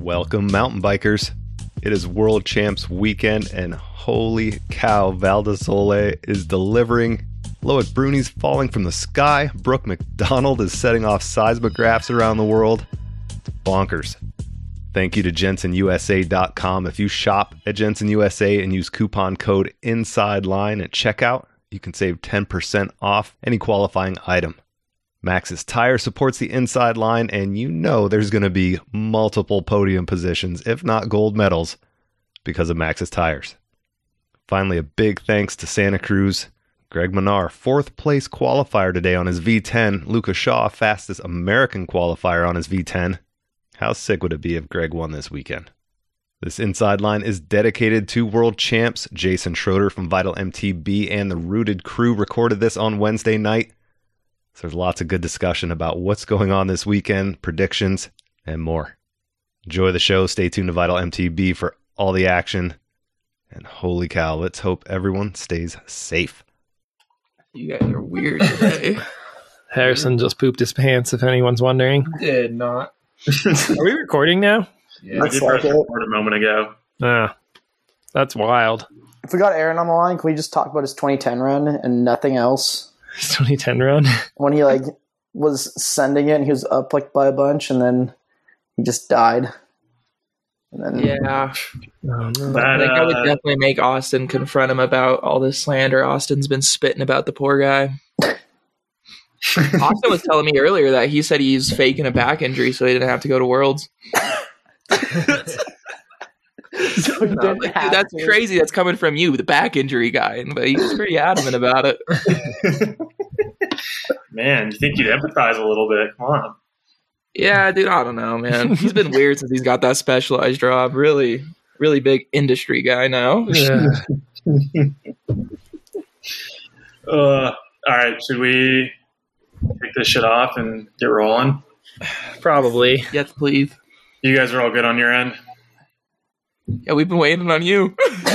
Welcome, mountain bikers. It is World Champs weekend, and holy cow, Val di Sole is delivering. Loic Bruni's falling from the sky. Brook Macdonald is setting off seismographs around the world. It's bonkers. Thank you to JensonUSA.com. If you shop at Jenson USA and use coupon code INSIDELINE at checkout, you can save 10% off any qualifying item. Maxxis Tire supports the inside line, and you know there's going to be multiple podium positions, if not gold medals, because of Maxxis Tires. Finally, a big thanks to Santa Cruz. Greg Minnaar, fourth place qualifier today on his V10. Luca Shaw, fastest American qualifier on his V10. How sick would it be if Greg won this weekend? This inside line is dedicated to world champs. Jason Schroeder from Vital MTB and the Rooted crew recorded this on Wednesday night. So there's lots of good discussion about what's going on this weekend, predictions, and more. Enjoy the show. Stay tuned to Vital MTB for all the action. And holy cow, let's hope everyone stays safe. You guys are weird today. Harrison just pooped his pants, if anyone's wondering. Did not. Are we recording now? Yeah. I Looks did like record a moment ago. Ah, that's wild. If we got Aaron on the line, can we just talk about his 2010 run and nothing else? His 2010 run. When he like was sending it, and he was up like by a bunch, and then he just died. And then Yeah. Oh, no. I That, think I would uh, definitely make Austin confront him about all this slander. Austin's been spitting about the poor guy. Austin was telling me earlier that he said he's faking a back injury so he didn't have to go to Worlds. So he didn't like, dude, that's to. crazy. That's coming from you, the back injury guy. But he's pretty adamant about it. Man, you think you'd empathize a little bit? Come on. Yeah, dude, I don't know, man. He's been weird since he's got that specialized job. Really, really big industry guy now. Yeah. Uh, all right, should we take this shit off and get rolling? Probably. Yes, please. You guys are all good on your end. Yeah, we've been waiting on you.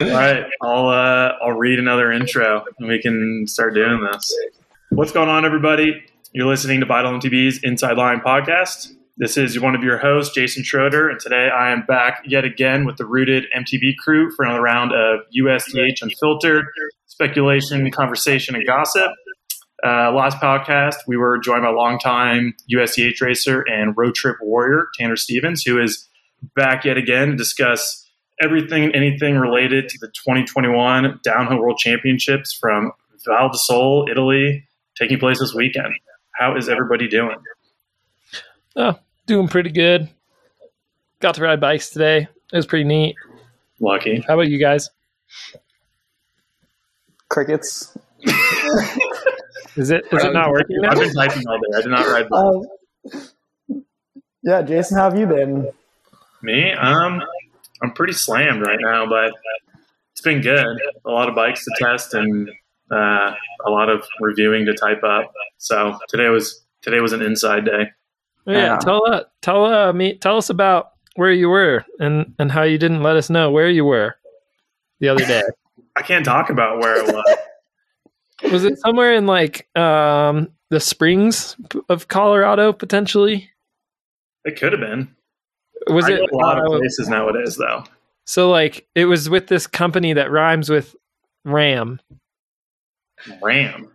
all right, I'll uh, I'll read another intro and we can start doing this. What's going on, everybody? You're listening to Vital MTB's Inside Line podcast. This is one of your hosts, Jason Schroeder, and today I am back yet again with the Rooted MTB crew for another round of USDH Unfiltered speculation, conversation, and gossip. Uh, last podcast, we were joined by longtime USDH racer and road trip warrior Tanner Stephens, who is back yet again to discuss everything and anything related to the 2021 Downhill World Championships from Val di Sole, Italy, taking place this weekend. How is everybody doing? Oh, doing pretty good. Got to ride bikes today. It was pretty neat. Lucky. How about you guys? crickets. Is it is it not working now? I've been typing all day. I did not ride Um, yeah, Jason, how have you been? me. Um, I'm pretty slammed right now, but it's been good. A lot of bikes to test and uh, a lot of reviewing to type up. So today was today was an inside day. Yeah, Yeah. tell uh, tell uh, me tell us about where you were and and how you didn't let us know where you were the other day. I can't talk about where it was. Was it somewhere in like um the springs of Colorado potentially? it could have been. Was I it a lot of places nowadays, though. so like it was with this company that rhymes with Ram? Ram,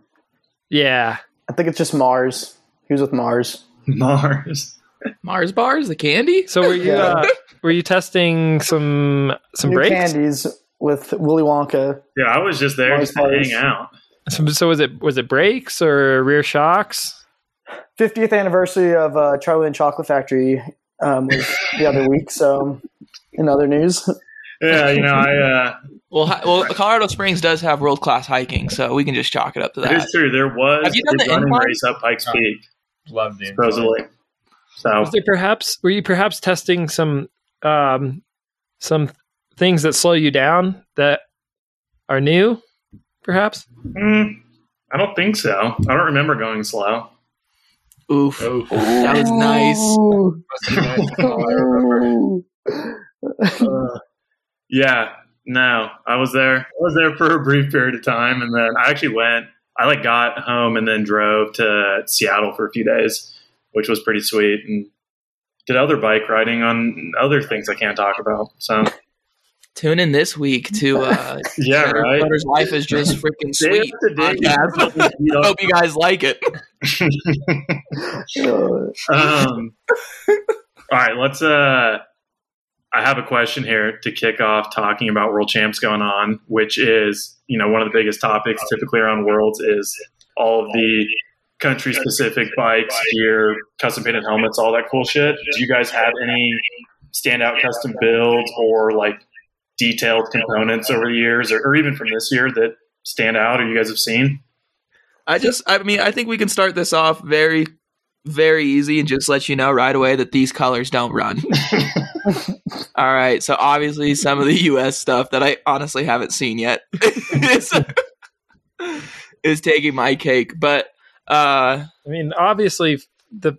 Yeah. I think it's just Mars. He was with Mars. Mars. Mars bars, the candy. So were you Yeah. uh, were you testing some some New brakes? candies with Willy Wonka. Yeah, I was just there Mars just to bars. hang out. So, so was it was it brakes or rear shocks? 50th anniversary of uh, Charlie and Chocolate Factory um, was the other week. So, in other news, Yeah, you know, I. Uh, Well, hi- well, Colorado Springs does have world class hiking, so we can just chalk it up to that. that. is true. There was Have you done a the running incline? race up Pikes Peak, Love the supposedly. So Was there perhaps were you perhaps testing some um some things that slow you down that are new? Perhaps. mm, I don't think so. I don't remember going slow. Oof, Oh, that was nice. Uh, yeah, no, I was there. I was there for a brief period of time, and then I actually went. I like got home and then drove to Seattle for a few days which was pretty sweet, and did other bike riding on other things I can't talk about. So Tune in this week to uh, yeah, right. Butter's Life is just freaking sweet. after day, podcast. Hope you guys like it. Um, all right, let's. Uh, I have a question here to kick off talking about World Champs going on, which is you know one of the biggest topics typically around Worlds is all of the country specific bikes, gear, custom painted helmets, all that cool shit. Do you guys have any standout custom builds or like detailed components over the years, or, or even from this year that stand out, or you guys have seen? I just, I mean, I think we can start this off very, very easy and just let you know right away that these colors don't run. All right. So obviously, some of the U.S. stuff that I honestly haven't seen yet is, is taking my cake. But uh, I mean, obviously, the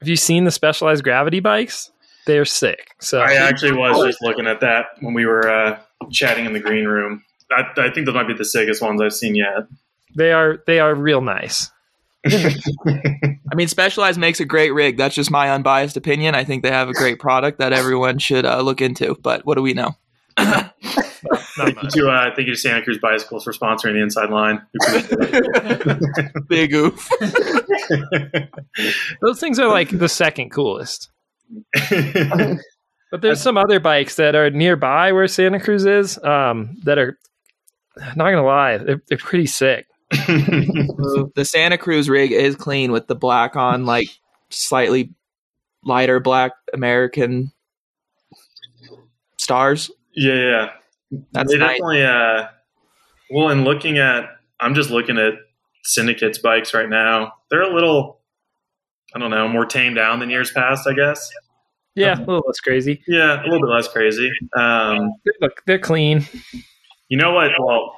have you seen the specialized gravity bikes? They're sick. So I actually was just looking at that when we were uh, chatting in the green room. I, I think those might be the sickest ones I've seen yet. they are they are real nice. I mean, Specialized makes a great rig. That's just my unbiased opinion. I think they have a great product that everyone should uh, look into. But what do we know? Not Thank you much. to uh, thank you to Santa Cruz Bicycles for sponsoring the inside line. Big oof. Those things are like the second coolest. Yeah, But there's some other bikes that are nearby where Santa Cruz is um, that are not gonna lie, they're, they're pretty sick. the Santa Cruz rig is clean with the black on, like slightly lighter black American stars. yeah. That's they nice. definitely. Uh, well, in looking at, I'm just looking at Syndicate's bikes right now. They're a little, I don't know, more tamed down than years past, I guess. Yeah, a little less crazy. Yeah, a little bit less crazy. Um, They Look, they're clean. You know what? Well,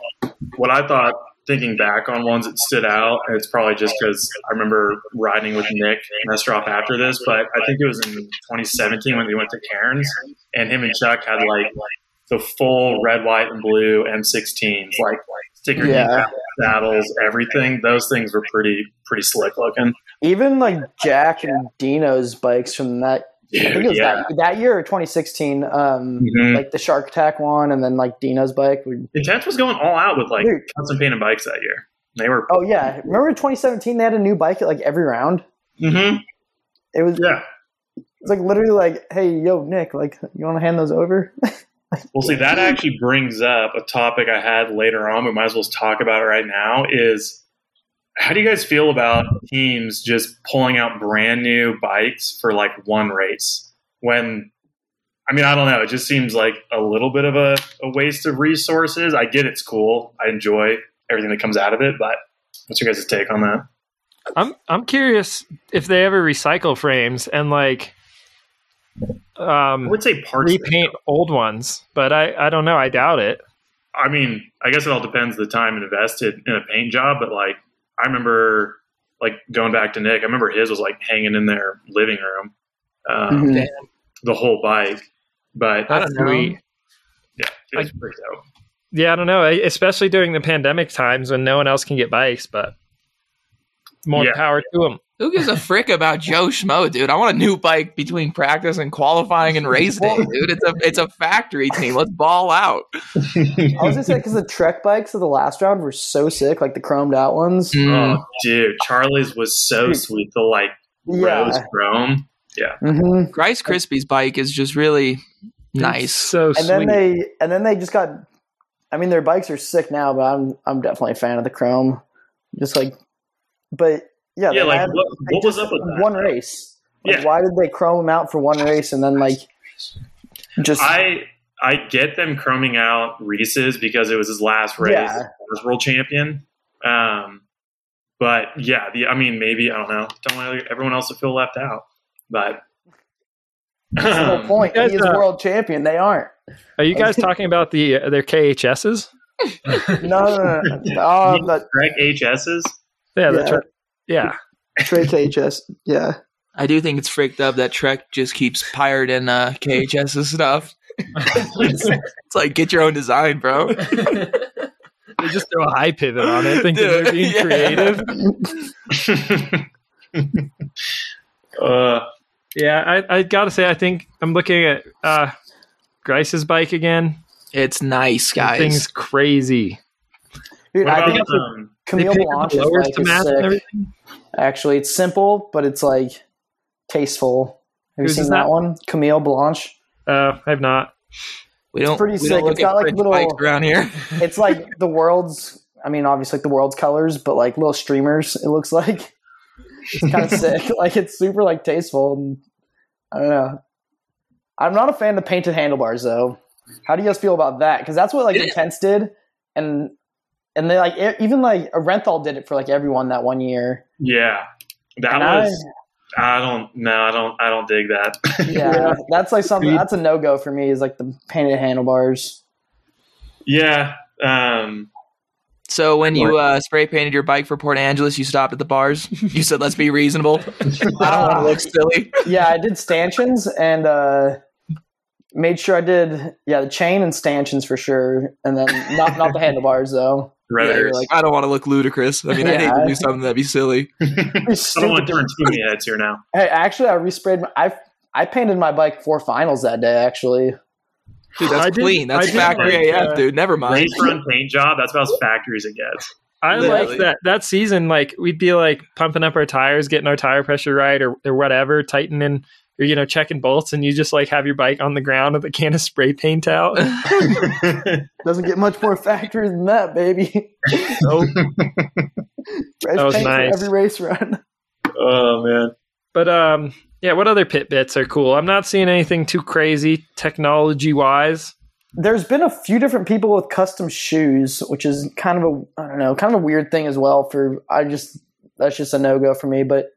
what I thought, thinking back on ones that stood out, and it's probably just because I remember riding with Nick and Mestrop after this, but I think it was in 2017 when we went to Cairns, and him and Chuck had like the full red, white, and blue M16s, like sticker Yeah. saddles, everything. Those things were pretty pretty slick looking. Even like Jack and Dino's bikes from that. I think it was yeah. that, that year, 2016. Um, Mhm. like the Shark Attack one, and then like Dino's bike. We, Intense was going all out with like Dude. custom painted bikes that year. They were, oh yeah, remember 2017 they had a new bike at like every round. Mm hmm It was yeah. it's like literally like, hey, yo, Nick, like you want to hand those over? Well, see, that actually brings up a topic I had later on. We might as well talk about it right now. Is how do you guys feel about teams just pulling out brand new bikes for like one race? When, I mean, I don't know. It just seems like a little bit of a, a waste of resources. I get it's cool. I enjoy everything that comes out of it, but what's your guys' take on that? I'm I'm curious if they ever recycle frames and like I um, would say parts. repaint old ones, but I I don't know. I doubt it. I mean, I guess it all depends the time invested in a paint job, but like I remember like going back to Nick, I remember his was like hanging in their living room, um, Mhm. the whole bike. But I don't know. sweet. yeah, it pretty dope. Yeah, I don't know. Especially during the pandemic times when no one else can get bikes, but more Yeah. power to them. Who gives a frick about Joe Schmo, dude? I want a new bike between practice and qualifying and race day, dude. It's a it's a factory team. Let's ball out. I was gonna say because the Trek bikes of the last round were so sick, like the chromed out ones. Mm. Oh, dude, Charlie's was so sweet. The like rose Yeah. chrome. hmm Rice Krispies bike is just really It's nice. so And sweet. then they and then they just got. I mean, their bikes are sick now, but I'm I'm definitely a fan of the chrome. Just like, but yeah, Yeah, like had, what, they what was up with that? one race? Like, Yeah. why did they chrome them out for one race and then like just I I get them chroming out Reece's because it was his last race Yeah. as world champion. Um, but yeah, the I mean maybe I don't know. Don't want everyone else to feel left out, but that's the whole point. guys, he is uh, world champion. They aren't. Are you guys talking about the uh, their KHSs? No, no, no. no. Oh, the Greg HS's. Yeah, Yeah. that's right. Yeah, Trey KHS. Yeah. I do think it's freaked up that Trek just keeps pirating uh, KHS's stuff. it's, it's like get your own design, bro. they just throw a high pivot on it, thinking they're being yeah. creative. Uh, Yeah, I, I gotta say, I think I'm looking at uh, Grice's bike again. It's nice, That guys. thing's crazy. Dude, what I about think um, Camille Balanche painted Balanche's the lowers bike to is math and sick. everything. Actually, it's simple, but it's like tasteful. Have you seen that? that? one? Camille Balanche. Uh, I've not. we don't. pretty we sick. Don't It's got, like, little- bikes around here. It's like the world's. I mean, obviously, like the world's colors, but like little streamers. It looks like it's kind of sick. Like it's super like tasteful. And, I don't know. I'm not a fan of painted handlebars though. How do you guys feel about that? Because that's what like Yeah. Intense did, and and they like e- even like Renthal did it for like everyone that one year. yeah, that And was. I don't. No, I don't. I don't dig that. yeah, that's like something that's a no go for me. Is like the painted handlebars. yeah. Um, So when you uh, spray painted your bike for Port Angeles, you stopped at the bars. You said, "Let's be reasonable. I don't want to look silly." yeah, I did stanchions and uh, made sure I did yeah the chain and stanchions for sure, and then not not the handlebars though. Yeah, you're like, I don't want to look ludicrous. I mean, I hate Yeah. to do something that'd be silly. I don't want to turn too many heads here now. Hey, actually, I resprayed. My, I I painted my bike for finals that day. Actually, Dude, that's I did- clean. That's I did factory like, AF, uh, dude. Never mind. Race run paint job. That's about as factory as it gets. I Literally. like that that season. Like we'd be like pumping up our tires, getting our tire pressure right, or or whatever, tightening or you know checking bolts, and you just like have your bike on the ground with a can of spray paint out. doesn't get much more factory than that, baby. Nope. Fresh That was nice. every race run. oh man. But um, yeah. What other pit bits are cool? I'm not seeing anything too crazy technology wise. There's been a few different people with custom shoes, which is kind of a I don't know, kind of a weird thing as well. For I just that's just a no go for me. But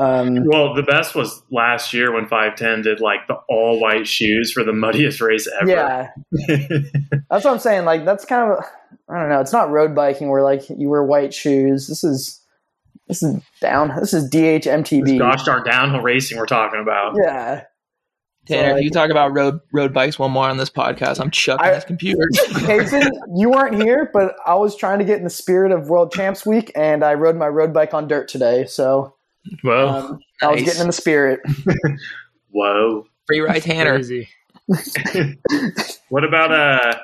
um, Well, the best was last year when 510 did like the all white shoes for the muddiest race ever. yeah, That's what I'm saying. Like that's kind of I don't know. It's not road biking where like you wear white shoes. This is this is down. This is It's DHMTB. gosh darn downhill racing we're talking about. Yeah. Tanner, So, if you talk about road road bikes one more on this podcast, I'm chucking I- this computer. Payson, you weren't here, but I was trying to get in the spirit of World Champs Week, and I rode my road bike on dirt today. So Well, um, I was getting in the spirit. Whoa. Free ride Tanner. What about uh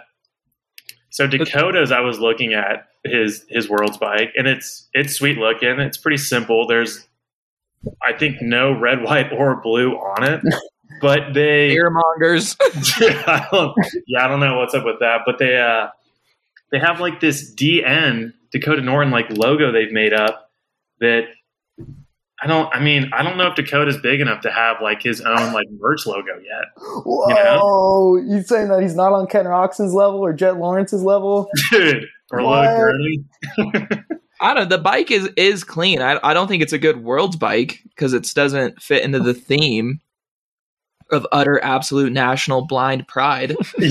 so Dakota's I was looking at his his world's bike and it's it's sweet looking. It's pretty simple. There's I think no red, white, or blue on it. But they Earmongers. I don't, yeah, I don't know what's up with that, but they uh, they have like this DN Dakota Norton like logo they've made up that I don't. I mean, I don't know if Dakota's big enough to have like his own like merch logo yet, Whoa! You saying that he's not on Ken Roczen's level or Jett Lawrence's level? dude. Or What? Loic Gurney. I don't. The bike is is clean. I I don't think it's a good world's bike because it doesn't fit into the theme of utter absolute national blind pride.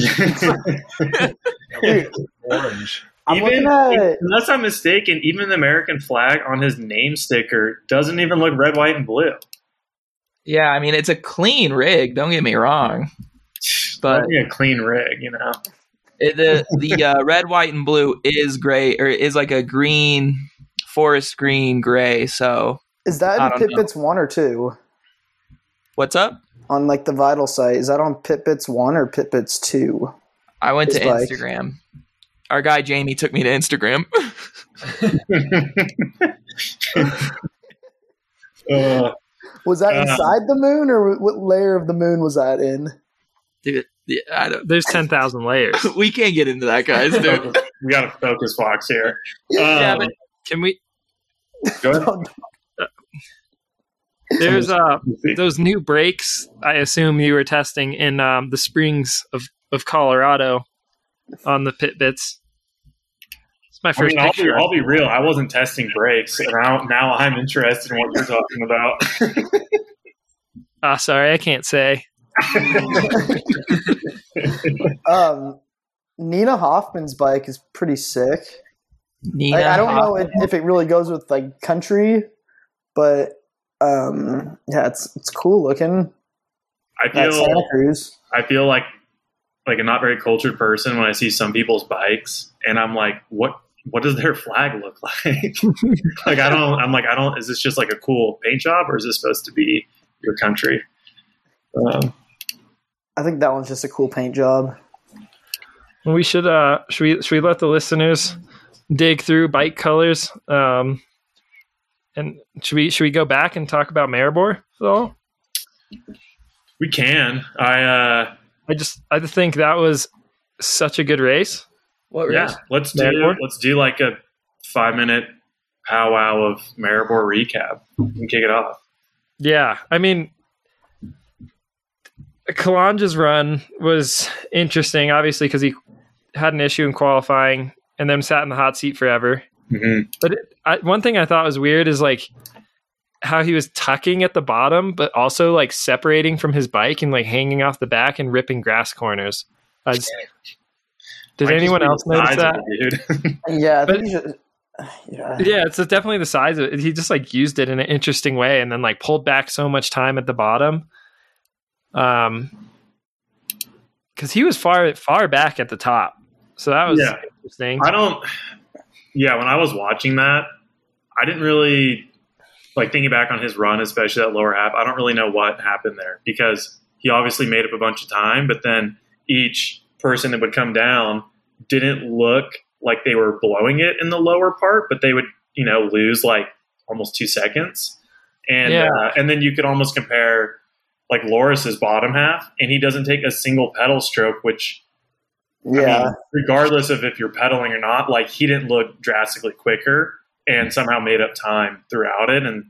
Orange. I'm Even- looking at Unless I'm mistaken, even the American flag on his name sticker doesn't even look red, white, and blue. yeah, I mean it's a clean rig. Don't get me wrong, but That'd a clean rig, you know. it, the the uh, red, white, and blue is gray or is like a green forest green gray. So is that I in don't Pit know. Bits one or two what's up? on like the Vital site? Is that on Pit Bits one or Pit Bits two? I went to His bike. Instagram. Our guy Jamie took me to Instagram. Uh, Was that Uh. inside the moon or what layer of the moon was that in? Dude, yeah, I don't, There's ten thousand layers. we can't get into that, guys. Dude. we got a focus box here. Yeah, Um, but- Can we? go ahead. There's uh those new brakes. I assume you were testing in um, the springs of of Colorado on the pit bits. It's my I first mean, I'll, be, picture. I'll be real. I wasn't testing brakes, and now, now I'm interested in what you're talking about. Ah, sorry, I can't say. Um, Nina Hoffman's bike is pretty sick. Nina, Like, I don't know Hoffman. if, if it really goes with like country, but um, yeah, it's it's cool looking. I feel I feel like like a not very cultured person when I see some people's bikes, and I'm like, what what does their flag look like? like I don't. I'm like I don't. Is this just like a cool paint job, or is this supposed to be your country. Um, I think that one's just a cool paint job. We should uh should we should we let the listeners dig through bike colors? Um and should we should we go back and talk about Maribor at all? we can. I uh, I just I think that was such a good race. What yeah. Let's do Maribor? let's do like a five minute powwow of Maribor recap and kick it off. Yeah, I mean, Coulanges's run was interesting, obviously, because he had an issue in qualifying and then sat in the hot seat forever. hmm But it, I, one thing I thought was weird is like how he was tucking at the bottom, but also like separating from his bike and like hanging off the back and ripping grass corners. I just- did anyone else notice that? dude? Yeah, I But- think you should, yeah. Yeah, it's definitely the size of it. He just like used it in an interesting way and then like pulled back so much time at the bottom. Um, because he was far far back at the top, so that was Yeah. interesting. I don't. Yeah, when I was watching that, I didn't really like thinking back on his run, especially that lower half. I don't really know what happened there because he obviously made up a bunch of time, but then each person that would come down didn't look like they were blowing it in the lower part, but they would you know lose like almost two seconds, and Yeah. uh, and then you could almost compare like Loris's bottom half, and he doesn't take a single pedal stroke, which I Yeah. mean, regardless of if you're pedaling or not, like he didn't look drastically quicker and somehow made up time throughout it. And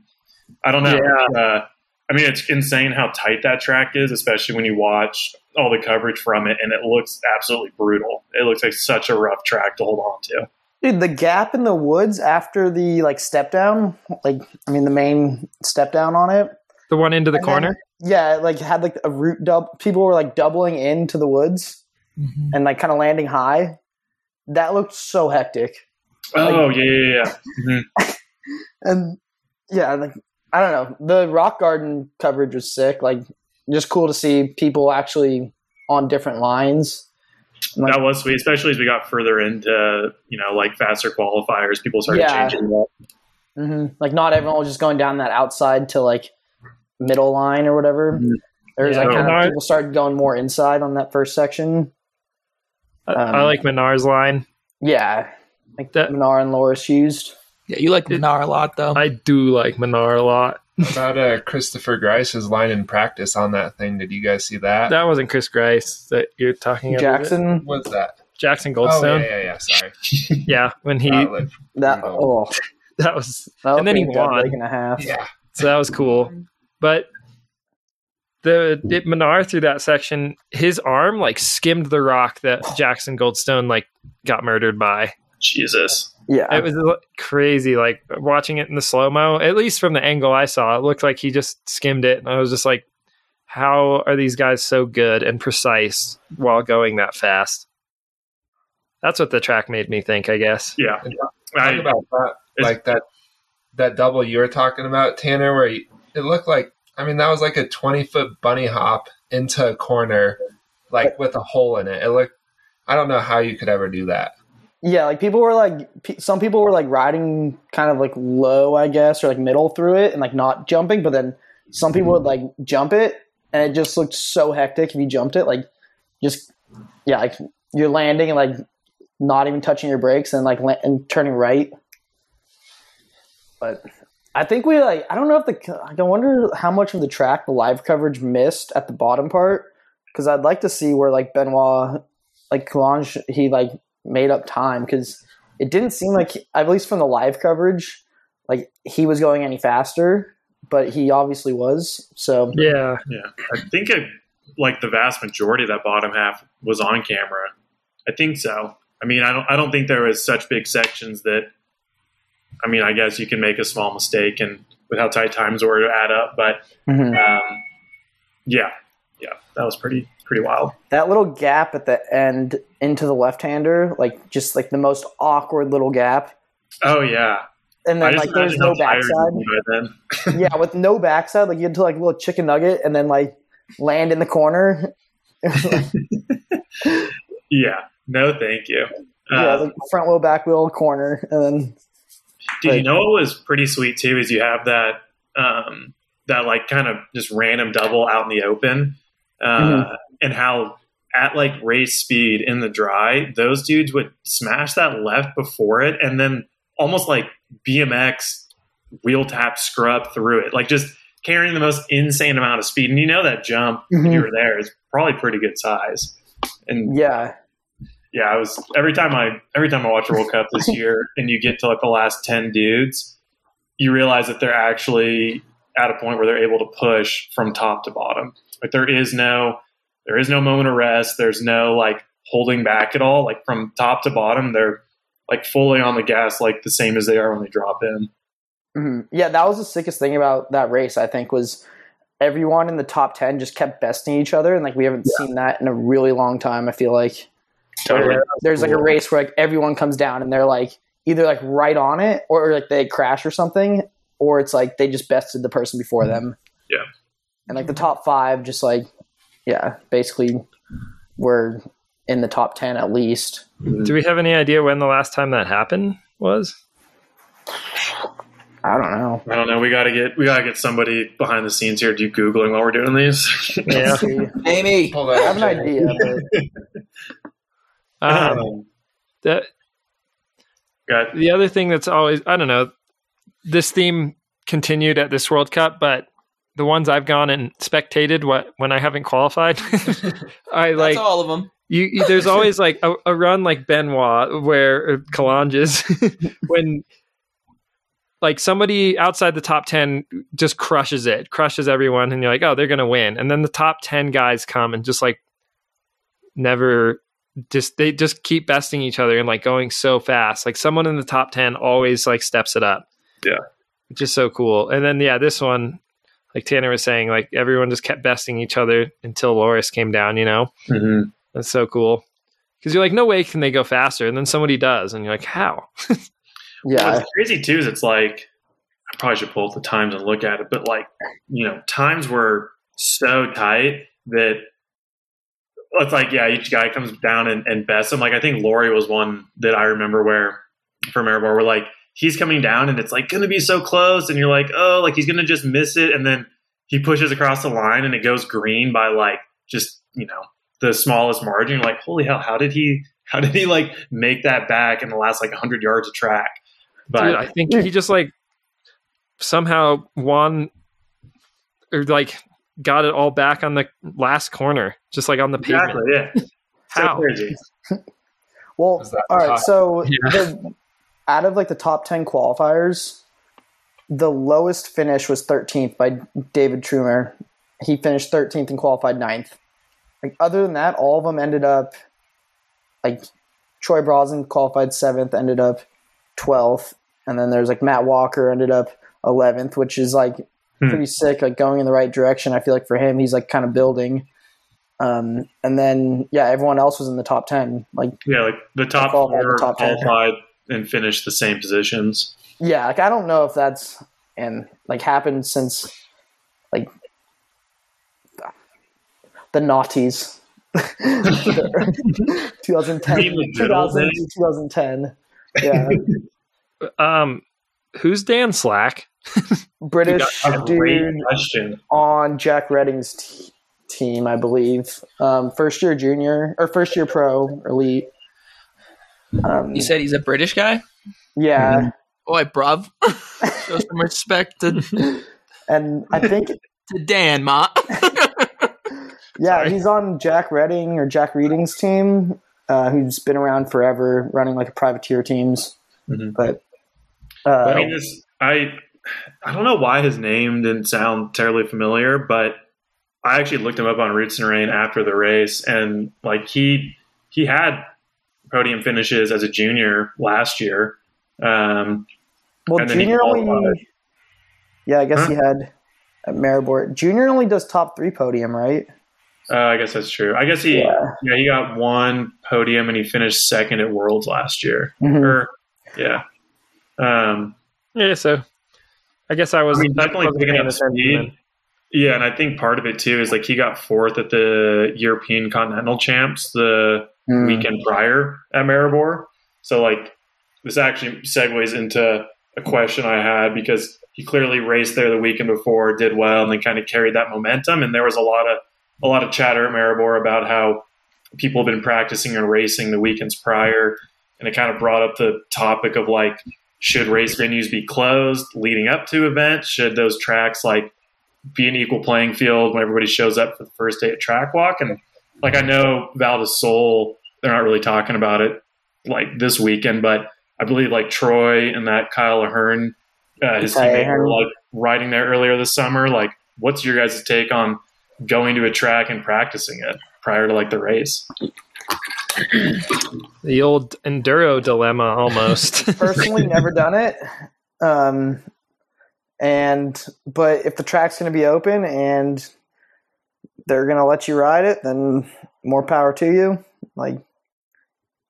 I don't know. Uh, I mean, it's insane how tight that track is, especially when you watch all the coverage from it, and it looks absolutely brutal. It looks like such a rough track to hold on to. Dude, the gap in the woods after the like step down, like I mean the main step down on it. the one into the And then- corner. Yeah, it, like had like a root dub. People were like doubling into the woods Mhm. and like kind of landing high. That looked so hectic. Oh yeah, yeah, yeah. Mhm. And yeah, like I don't know. The rock garden coverage was sick. Like just cool to see people actually on different lines. Like- that was sweet, especially as we got further into you know like faster qualifiers. People started Yeah. changing it up. hmm Like not everyone was just going down that outside to like middle line or whatever. Mhm. There was Yeah, like kind Minnaar- of people started going more inside on that first section. I, I Um, like Minnaar's line. Yeah, like That- Minnaar and Loris used. Yeah, you like Minnaar a lot though. I do like Minnaar a lot. about uh, Christopher Grice's line in practice on that thing. Did you guys see that? That wasn't Chris Grice that you're talking about. Jackson. What's that? Jackson Oh Goldstone. yeah, yeah, yeah. Sorry. yeah. when he That looked That oh, that was that And then he looked like a won. and a half. yeah. so that was cool. But the it, Minnaar through that section, his arm like skimmed the rock that Jackson Goldstone like got murdered by. Jesus. Yeah, It was crazy. Like watching it in the slow mo, at least from the angle I saw, it looked like he just skimmed it, and I was just like, "How are these guys so good and precise while going that fast?" That's what the track made me think. I guess. Yeah. Talk I, about that, like that that double you were talking about, Tanner, where he, it looked like. I mean, that was like a twenty foot bunny hop into a corner, like with a hole in it. It looked. I don't know how you could ever do that. Yeah. Like people were like, some people were like riding kind of like low, I guess, or like middle through it and like not jumping. But then some people would like jump it, and it just looked so hectic if you jumped it. Like just yeah, like you're landing and like not even touching your brakes and like and turning right. But I think we like I don't know if the I wonder how much of the track the live coverage missed at the bottom part because I'd like to see where like Benoit like Coulanges he like made up time because it didn't seem like at least from the live coverage like he was going any faster but he obviously was so Yeah. Yeah, I think it, like the vast majority of that bottom half was on camera. I think so. I mean, I don't. I don't think there was such big sections that. I mean, I guess you can make a small mistake, and with how tight times were to add up, but mhm. um, yeah, yeah, that was pretty pretty wild. that little gap at the end into the left hander like just like the most awkward little gap Oh yeah, and then like there's no backside you'd be by then. yeah with no backside like you had to like a little chicken nugget and then like land in the corner Yeah, no, thank you. Yeah like front wheel back wheel corner and then Did you know what was pretty sweet too? Is you have that um, that like kind of just random double out in the open, uh, Mhm. And how at like race speed in the dry, those dudes would smash that left before it, and then almost like BMX wheel tap scrub through it, like just carrying the most insane amount of speed. And you know that jump if Mhm. you were there is probably pretty good size. And Yeah. yeah, I was every time I every time I watch a World Cup this year, and you get to like the last ten dudes, you realize that they're actually at a point where they're able to push from top to bottom. Like there is no there is no moment of rest. There's no like holding back at all. Like from top to bottom, they're like fully on the gas, like the same as they are when they drop in. hmm Yeah, that was the sickest thing about that race. I think was everyone in the top ten just kept besting each other, and like we haven't seen that in a really long time. I feel like Totally. there's like a race where like everyone comes down and they're like either like right on it or like they crash or something, or it's like they just bested the person before them. Yeah. and like the top five, just like yeah, basically we're in the top ten at least. Do we have any idea when the last time that happened was? I don't know. I don't know. We gotta get we gotta get somebody behind the scenes here. Do you googling while we're doing these. Yeah. Amy. Hold I have an idea. But Um, Um, the, got the other thing that's always I don't know, this theme continued at this World Cup, but the ones I've gone and spectated what when I haven't qualified, I like That's all of them. you, you- there's always like a, a run like Benoit where uh, or Coulanges when like somebody outside the top 10 just crushes it crushes everyone and you're like oh they're gonna win and then the top 10 guys come and just like never just they just keep besting each other and like going so fast like someone in the top 10 always like steps it up Yeah. which is so cool and then yeah this one like tanner was saying like everyone just kept besting each other until loris came down you know mhm. that's so cool. Because you're like, no way can they go faster, and then somebody does, and you're like, how? yeah, What's crazy too is it's like I probably should pull up the times and look at it, but like you know, times were so tight that it's like yeah, each guy comes down and, and bests him. Like I think Lori was one that I remember where from Airborne where like he's coming down and it's like gonna be so close, and you're like oh like he's gonna just miss it, and then he pushes across the line and it goes green by like just you know the smallest margin. You're like holy hell, how did he? How did he like make that back in the last like 100 yards of track? But Dude, I think he just like somehow won or like got it all back on the last corner, just like on the pavement. exactly, yeah. So How? crazy. Well, all right. top? So Yeah. the, out of like the top ten qualifiers, the lowest finish was 13th by David Trummer. He finished 13th and qualified 9th. Like other than that, all of them ended up like Troy Brosnan qualified seventh, ended up 12th, and then there's like Matt Walker ended up 11th, which is like Hmm. pretty sick, like going in the right direction. I feel like for him, he's like kind of building. Um, and then yeah, everyone else was in the top 10. Like Yeah, like the top qualified, four the top ten. qualified and finish the same positions. Yeah, like I don't know if that's and like happened since like the naughties. 2010, the 2000, 2010. Yeah, Um, who's Dan Slack? British dude question. on Jack Redding's t- team, I believe. Um, first year junior or first year pro elite. Um, You said he's a British guy? yeah, Boy, bruv. Show some respect to, and I think to Dan, ma. Yeah, Sorry. he's on Jack Redding or Jack Reading's team, uh, who's been around forever, running like a privateer teams. Mhm. But I uh, mean, this I I don't know why his name didn't sound terribly familiar, but I actually looked him up on Roots and Rain after the race, and like he he had podium finishes as a junior last year. Um, well, and then he Junior only. Yeah, I guess Huh? he had at Maribor. Junior only does top three podium, right? uh, I guess that's true. I guess he Yeah. yeah he got one podium and he finished second at Worlds last year. Mhm. Or yeah. Um, Yeah, so I guess I was I mean, definitely wasn't picking paying up speed. then. Yeah, and I think part of it too is like he got fourth at the European Continental Champs the Mm. weekend prior at Maribor. So like this actually segues into a question I had because he clearly raced there the weekend before, did well, and then kind of carried that momentum. And there was a lot of a lot of chatter at Maribor about how people have been practicing and racing the weekends prior, and it kind of brought up the topic of like, should race venues be closed leading up to events? Should those tracks like be an equal playing field when everybody shows up for the first day at track walk? And like I know Val di Sole, they're not really talking about it like this weekend, but I believe like Troy and that Kyle Ahern, uh, his Kyle teammate, were like riding there earlier this summer. Like, what's your guys' take on going to a track and practicing it prior to like the race? The old enduro dilemma almost. Personally, never done it. Um, and but if the track's going to be open and they're going to let you ride it, then more power to you. Like,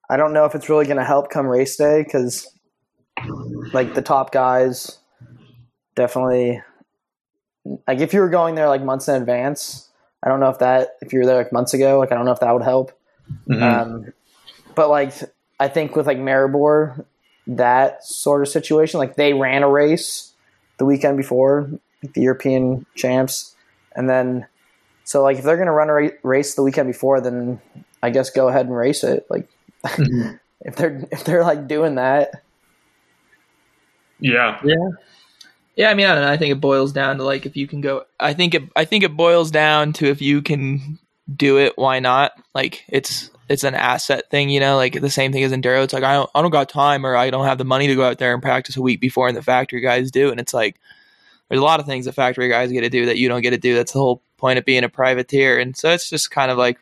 I don't know if it's really going to help come race day because, like, the top guys definitely. Like, if you were going there like months in advance, I don't know if that if you were there like months ago, like I don't know if that would help. Um, but like I think with like Maribor, that sort of situation, like they ran a race the weekend before like the European champs, and then so like if they're gonna run a ra- race the weekend before, then I guess go ahead and race it. Like mm-hmm. if they're if they're like doing that, yeah, Yeah. Yeah, I mean, I don't know. I think it boils down to like if you can go. I think it. I think it boils down to if you can do it, why not? Like it's it's an asset thing, you know. Like the same thing as enduro. It's like I don't I don't got time or I don't have the money to go out there and practice a week before, and the factory guys do. And it's like there's a lot of things the factory guys get to do that you don't get to do. That's the whole point of being a privateer. And so it's just kind of like,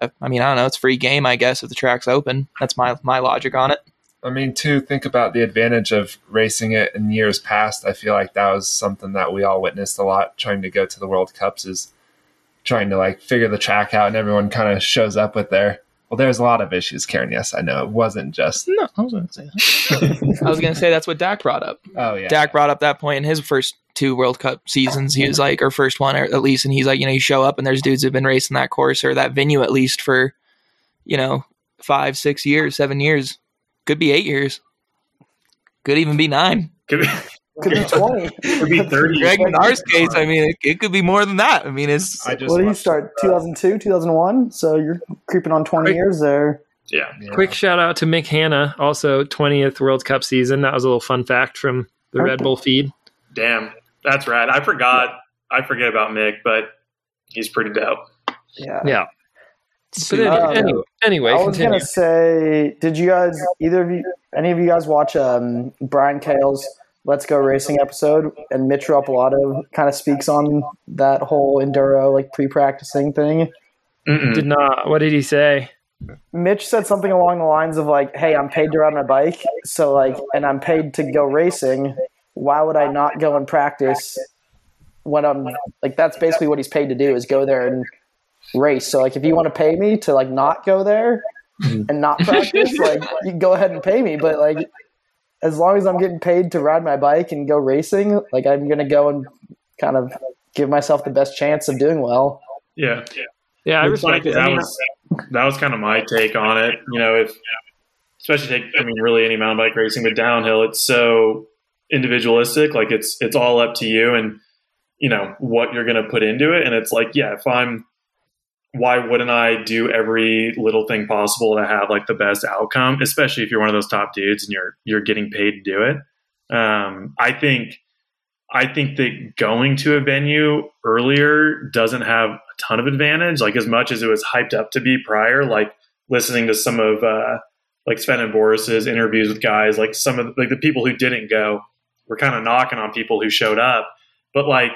uh, I mean, I don't know. It's free game, I guess, if the track's open. That's my my logic on it. I mean, to think about the advantage of racing it in years past, I feel like that was something that we all witnessed a lot trying to go to the World Cups is trying to like figure the track out and everyone kind of shows up with their well there's a lot of issues Karen yes I know it wasn't just No, I was going to say that. I was going to say that's what Dak brought up. oh yeah Dak brought up that point in his first two World Cup seasons. He was like, or first one or at least, and he's like, you know, you show up and there's dudes who've been racing that course or that venue at least for, you know, five, six years, seven years, could be eight years, could even be nine. could be, could be twenty. could be thirty. Greg Minnaar's case, I mean, it, it could be more than that. I mean, it's I just What did you watched, start? Two thousand two, two thousand one. So you're creeping on twenty Quick. years there. Yeah, yeah. Quick shout out to Mick Hannah, also 20th World Cup season. That was a little fun fact from the Red Bull feed. damn, that's rad. I forgot. I forget about Mick, but he's pretty dope. Yeah. Yeah. But super- Uh, anyway, anyway, anyway I was continue. gonna say, did you guys either of you, any of you guys watch um, Brian Cale's Let's Go Racing episode? And Mitch Ropelato kind of speaks on that whole enduro like pre-practicing thing. Mm-mm. Did not. What did he say? Mitch said something along the lines of like, "Hey, I'm paid to ride my bike, so like, and I'm paid to go racing. Why would I not go and practice when I'm like? That's basically what he's paid to do is go there and race. So like, if you want to pay me to like not go there mm-hmm. and not practice, like, you can go ahead and pay me. But like, as long as I'm getting paid to ride my bike and go racing, like, I'm gonna go and kind of give myself the best chance of doing well. Yeah, Yeah, I It's funny respect 'cause it. That was that was kind of my take on it. You know, if especially take I mean really any mountain bike racing, but downhill, it's so individualistic. Like it's it's all up to you and you know what you're going to put into it. And it's like, yeah, if I'm why wouldn't I do every little thing possible to have like the best outcome, especially if you're one of those top dudes and you're you're getting paid to do it. Um, I think I think that going to a venue earlier doesn't have a ton of advantage. Like as much as it was hyped up to be prior, like listening to some of uh, like Sven and Boris's interviews with guys, like some of like the people who didn't go were kind of knocking on people who showed up. But like,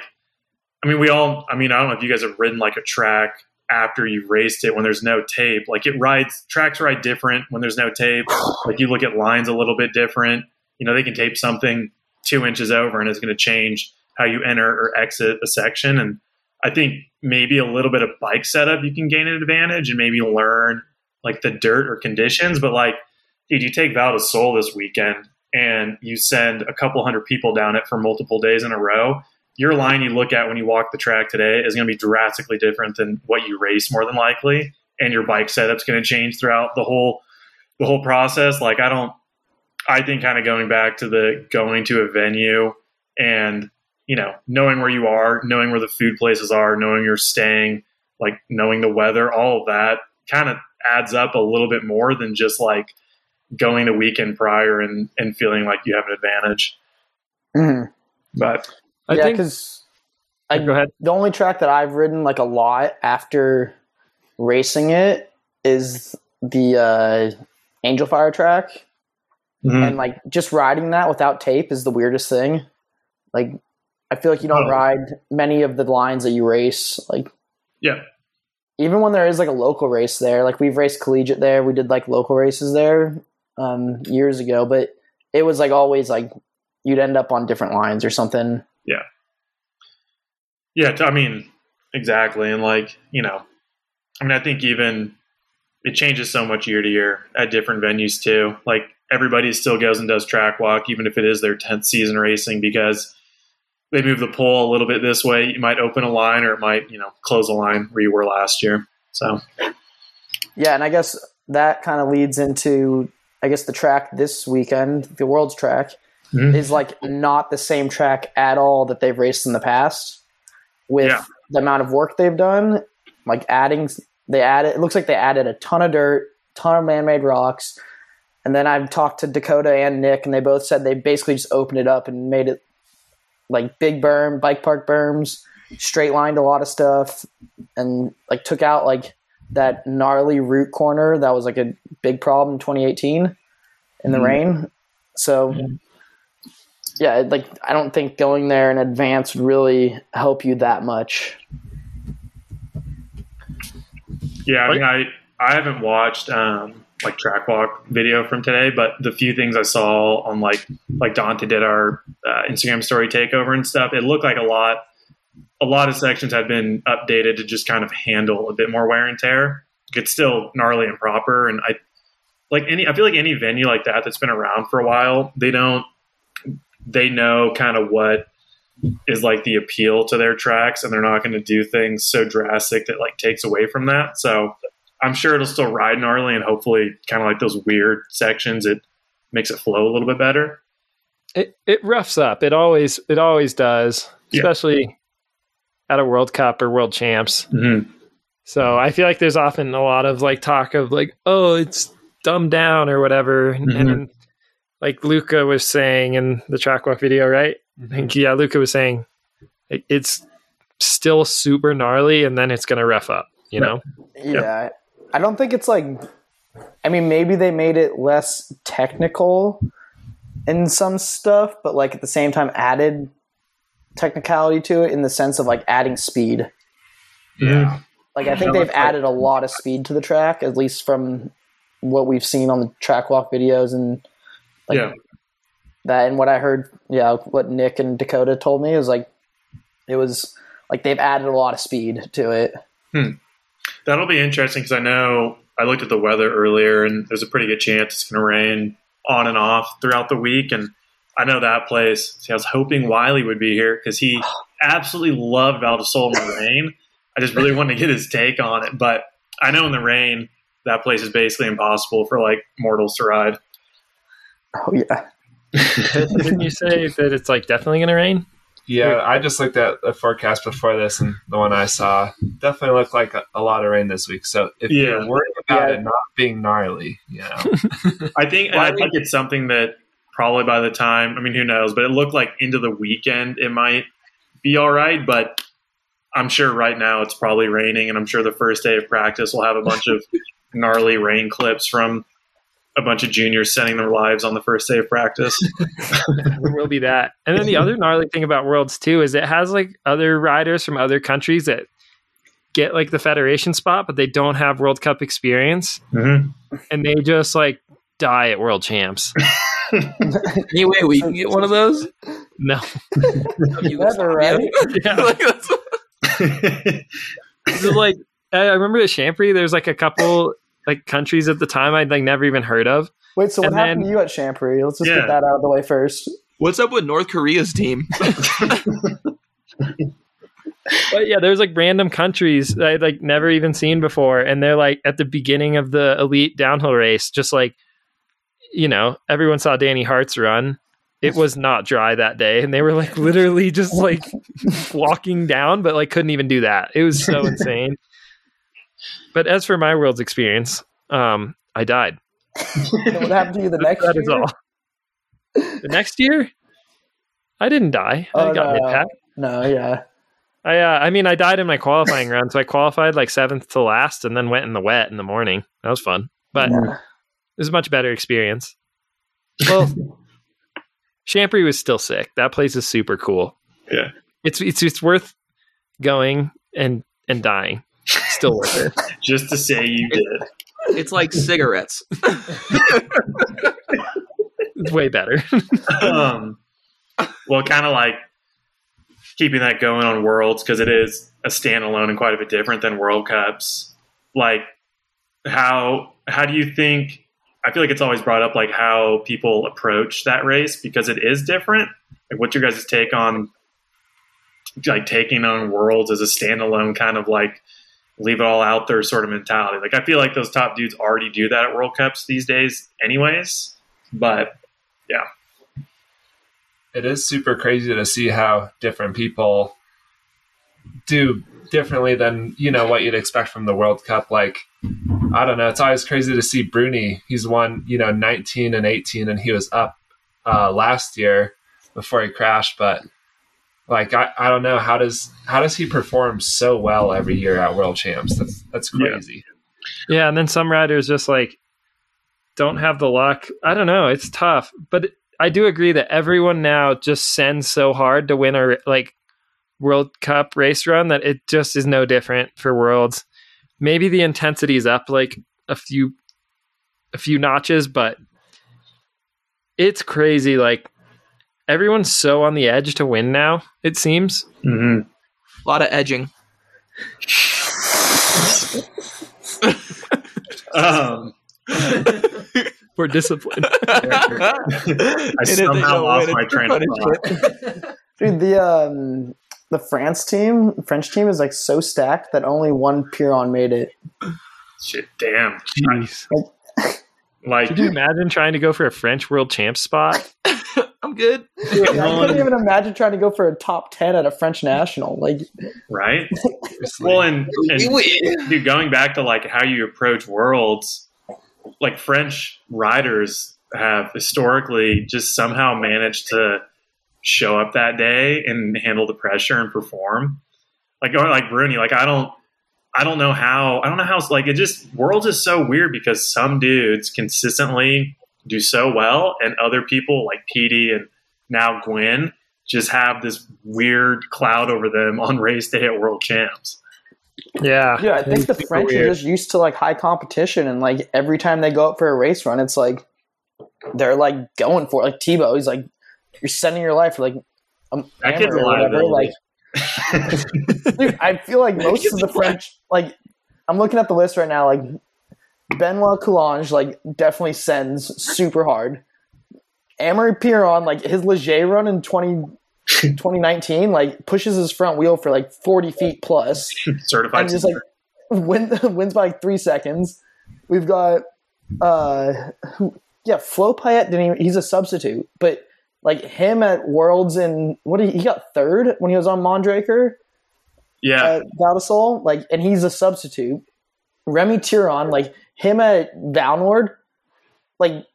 I mean, we all, I mean, I don't know if you guys have ridden like a track after you've raced it when there's no tape. Like it rides, tracks ride different when there's no tape. Like you look at lines a little bit different. You know, they can tape something two inches over and it's going to change how you enter or exit a section. And I think maybe a little bit of bike setup you can gain an advantage and maybe learn like the dirt or conditions. But like, dude, you take Val di Sole this weekend and you send a couple hundred people down it for multiple days in a row. Your line you look at when you walk the track today is going to be drastically different than what you race more than likely, and your bike setup's going to change throughout the whole the whole process. Like I don't, I think kind of going back to the going to a venue and you know, knowing where you are, knowing where the food places are, knowing you're staying, like knowing the weather, all of that kind of adds up a little bit more than just like going the weekend prior and, and feeling like you have an advantage. Mhm. But I yeah, think. because Go ahead. the only track that I've ridden like a lot after racing it is the uh, Angel Fire track, mhm. and like just riding that without tape is the weirdest thing. Like, I feel like you don't Oh. ride many of the lines that you race. Like, yeah, even when there is like a local race there, like we've raced collegiate there, we did like local races there um, years ago, but it was like always like you'd end up on different lines or something. Yeah, Yeah, I mean, exactly. And like, you know, I mean, I think even it changes so much year to year at different venues too. Like everybody still goes and does track walk, even if it is their 10th season racing, because they move the pole a little bit this way. You might open a line or it might, you know, close a line where you were last year. So, Yeah, and I guess that kind of leads into I guess the track this weekend, the World's track, Mhm. is like not the same track at all that they've raced in the past. With Yeah. the amount of work they've done, like adding, they added. It looks like they added a ton of dirt, ton of man-made rocks, and then I've talked to Dakota and Nik, and they both said they basically just opened it up and made it like big berm, bike park berms, straight lined a lot of stuff, and like took out like that gnarly root corner that was like a big problem in 2018 in the Mhm. rain. So yeah, it- like I don't think going there in advance would really help you that much. yeah, I mean, I, I haven't watched, um, like track walk video from today, but the few things I saw on like, like Dante did our uh, Instagram story takeover and stuff, it looked like a lot, a lot of sections have been updated to just kind of handle a bit more wear and tear. It's still gnarly and proper. And I like any, I feel like any venue like that that's been around for a while, they don't, they know kind of what is like the appeal to their tracks and they're not going to do things so drastic that like takes away from that. So I'm sure it'll still ride gnarly and hopefully kind of like those weird sections, it makes it flow a little bit better. It it roughs up. It always it always does, Yeah. Especially at a World Cup or World Champs. Mm-hmm. So I feel like there's often a lot of like talk of like, oh, it's dumbed down or whatever. Mhm. And like Luca was saying in the track walk video, right? I think yeah, Luca was saying like, it's still super gnarly, and then it's gonna rough up. You know, Yeah. I don't think it's like I mean maybe they made it less technical in some stuff, but like at the same time added technicality to it in the sense of like adding speed. Yeah. Like I think they've added a lot of speed to the track, at least from what we've seen on the track walk videos and like yeah. that and what I heard, yeah, what Nik and Dakota told me is like it was like they've added a lot of speed to it. Hmm. That'll be interesting because I know I looked at the weather earlier and there's a pretty good chance it's going to rain on and off throughout the week. And I know that place. See, I was hoping Wiley would be here because he absolutely loved Val di Sole in the rain. I just really wanted to get his take on it. But I know in the rain, that place is basically impossible for like mortals to ride. Oh yeah. didn't you say that it's like definitely gonna rain? Yeah, I just looked at the forecast before this, and the one I saw definitely looked like a, a lot of rain this week. So if Yeah. you're worried about Yeah. it not being gnarly, you know, I think, and I think it's something that probably by the time, I mean, who knows, but it looked like into the weekend it might be all right. But I'm sure right now it's probably raining, and I'm sure the first day of practice will have a bunch of gnarly rain clips from a bunch of juniors sending their lives on the first day of practice. there will be that. And then the other gnarly thing about Worlds too is it has like other riders from other countries that get like the federation spot, but they don't have World Cup experience, Mhm. and they just like die at World Champs. Anyway, we can get one of those. No, Never, right? yeah. Like, that's- This is like I remember at Champery, there's like a couple like countries at the time I'd like never even heard of. Wait, so what And happened then- to you at Champery? Let's just Yeah. get that out of the way first. What's up with North Korea's team? But yeah, there's like random countries that I'd like never even seen before, and they're like at the beginning of the elite downhill race, just like you know, everyone saw Danny Hart's run, it was not dry that day, and they were like literally just like walking down, but like couldn't even do that. It was so insane. But as for my world's experience, um, I died. What happened to you the next That year? is all. The next year, I didn't die. I Oh, got no. hit back. No, yeah. I uh, I mean I died in my qualifying round, so I qualified like seventh to last, and then went in the wet in the morning. That was fun, but Yeah. Was a much better experience. Well, Champery was still sick. That place is super cool. Yeah. it's it's it's worth going and and dying. Still worth it. Just to say you did. It's like cigarettes. It's way better. um, well, kind of like keeping that going on Worlds because it is a standalone and quite a bit different than World Cups. Like, how how do you think? I feel like it's always brought up like how people approach that race because it is different. Like, what's your guys' take on like taking on Worlds as a standalone kind of like leave it all out there sort of mentality? Like, I feel like those top dudes already do that at World Cups these days, anyways. But yeah, it is super crazy to see how different people do differently than you know what you'd expect from the World Cup. Like I don't know, it's always crazy to see Bruni. He's won you know 19 and 18, and he was up uh, last year before he crashed. But like I, I don't know how does how does he perform so well every year at World Champs? That's that's Yeah. crazy. yeah, and then some riders just like don't have the luck. I don't know. It's tough, but I do agree that everyone now just sends so hard to win a like World Cup race run that it just is no different for Worlds. Maybe the intensity is up like a few a few notches, but it's crazy. Like everyone's so on the edge to win now. It seems. mhm. A lot of edging. um, We're disciplined. I somehow lost my train of thought. Dude, the um the France team, French team is like so stacked that only one Pierron made it. Shit, damn. Jeez. Like, Could you imagine trying to go for a French world champ spot? I'm good. I couldn't even imagine trying to go for a top ten at a French national. Like, right? Well, and, and dude, going back to like how you approach worlds, like French riders have historically just somehow managed to show up that day and handle the pressure and perform. Like going like Bruni, like I don't I don't know how I don't know how it's like it just worlds is so weird because some dudes consistently do so well and other people like Peaty and now Gwin just have this weird cloud over them on race day at world champs. Yeah. yeah, I think the Super French are just used to like high competition, and like every time they go up for a race run, it's like they're like going for it. Like Thibaut, he's like, you're sending your life like a That kid's or whatever. Like, dude, I feel like most of the French, like, I'm looking at the list right now. Like, Benoit Coulanges, like, definitely sends super hard. Amaury Pierron, like, his Leger run in 20, 2019, like, pushes his front wheel for like 40 feet plus Certified. and just like win, wins by like three seconds. We've got, uh, who, yeah, Flo Payet didn't even, he's a substitute, but like him at Worlds and what he, he got third when he was on Mondraker yeah. at Val di Sole, like, and he's a substitute. Remy Thirion, like him at Downward, like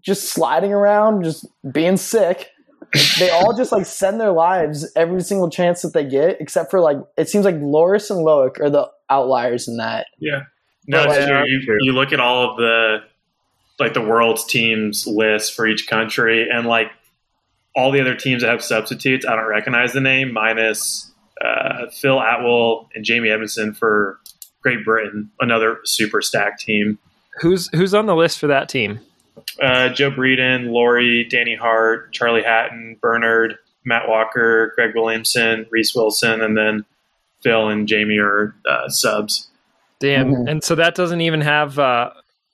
just sliding around, just being sick. They all just like send their lives every single chance that they get, except for like it seems like Loris and Loic are the outliers in that. Yeah. No, But, it's like, true. You, true. you look at all of the like the world's teams list for each country, and like all the other teams that have substitutes, I don't recognize the name, minus uh, Phil Atwell and Jamie Edmondson for Great Britain, another super stacked team. Who's who's on the list for that team? Uh, Joe Breeden, Laurie, Danny Hart, Charlie Hatton, Bernard, Matt Walker, Greg Williamson, Reece Wilson, and then Phil and Jamie are uh, subs. Damn. Mhm. And so that doesn't even have uh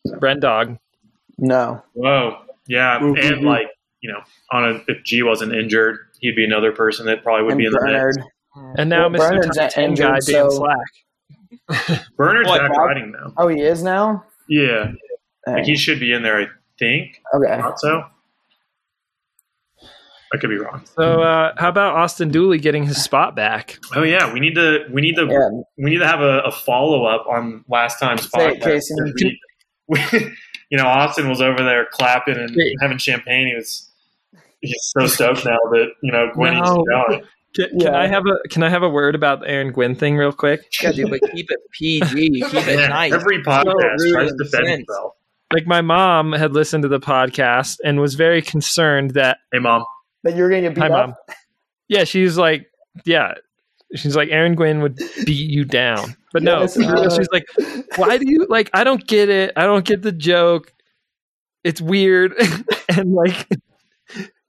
Brendog. No, Whoa, yeah, Ooh, and ooh, ooh. like you know, on a if G wasn't injured, he'd be another person that probably would and be in the Bernard. mix. And now Well, Mr. Bernard's Top 10 guy injured, Dan so- Slack. Bernard's What, back Bob? riding now. Oh, he is now. Yeah, like he should be in there. I think. Okay. Thought so. I could be wrong. So uh, how about Austin Dooley getting his spot back? Oh yeah, we need to we need to Yeah. we need to have a, a follow up on last time's Say it. Casey. We- we- you know, Austin was over there clapping and Wait. having champagne. He was he's so stoked now that you know Gwinny's No. going. Can, can Yeah. I have a Can I have a word about the Aaron Gwin thing real quick? Yeah, dude, but keep it PG. Keep it Yeah, nice. every podcast rude tries to defend sense. himself. Like my mom had listened to the podcast and was very concerned that Hey mom, That you're going to get beat Hi, up. mom. Yeah, she's like, yeah, she's like, Aaron Gwin would beat you down, but no, Yes, uh, she's like, why do you like? I don't get it. I don't get the joke. It's weird, and like,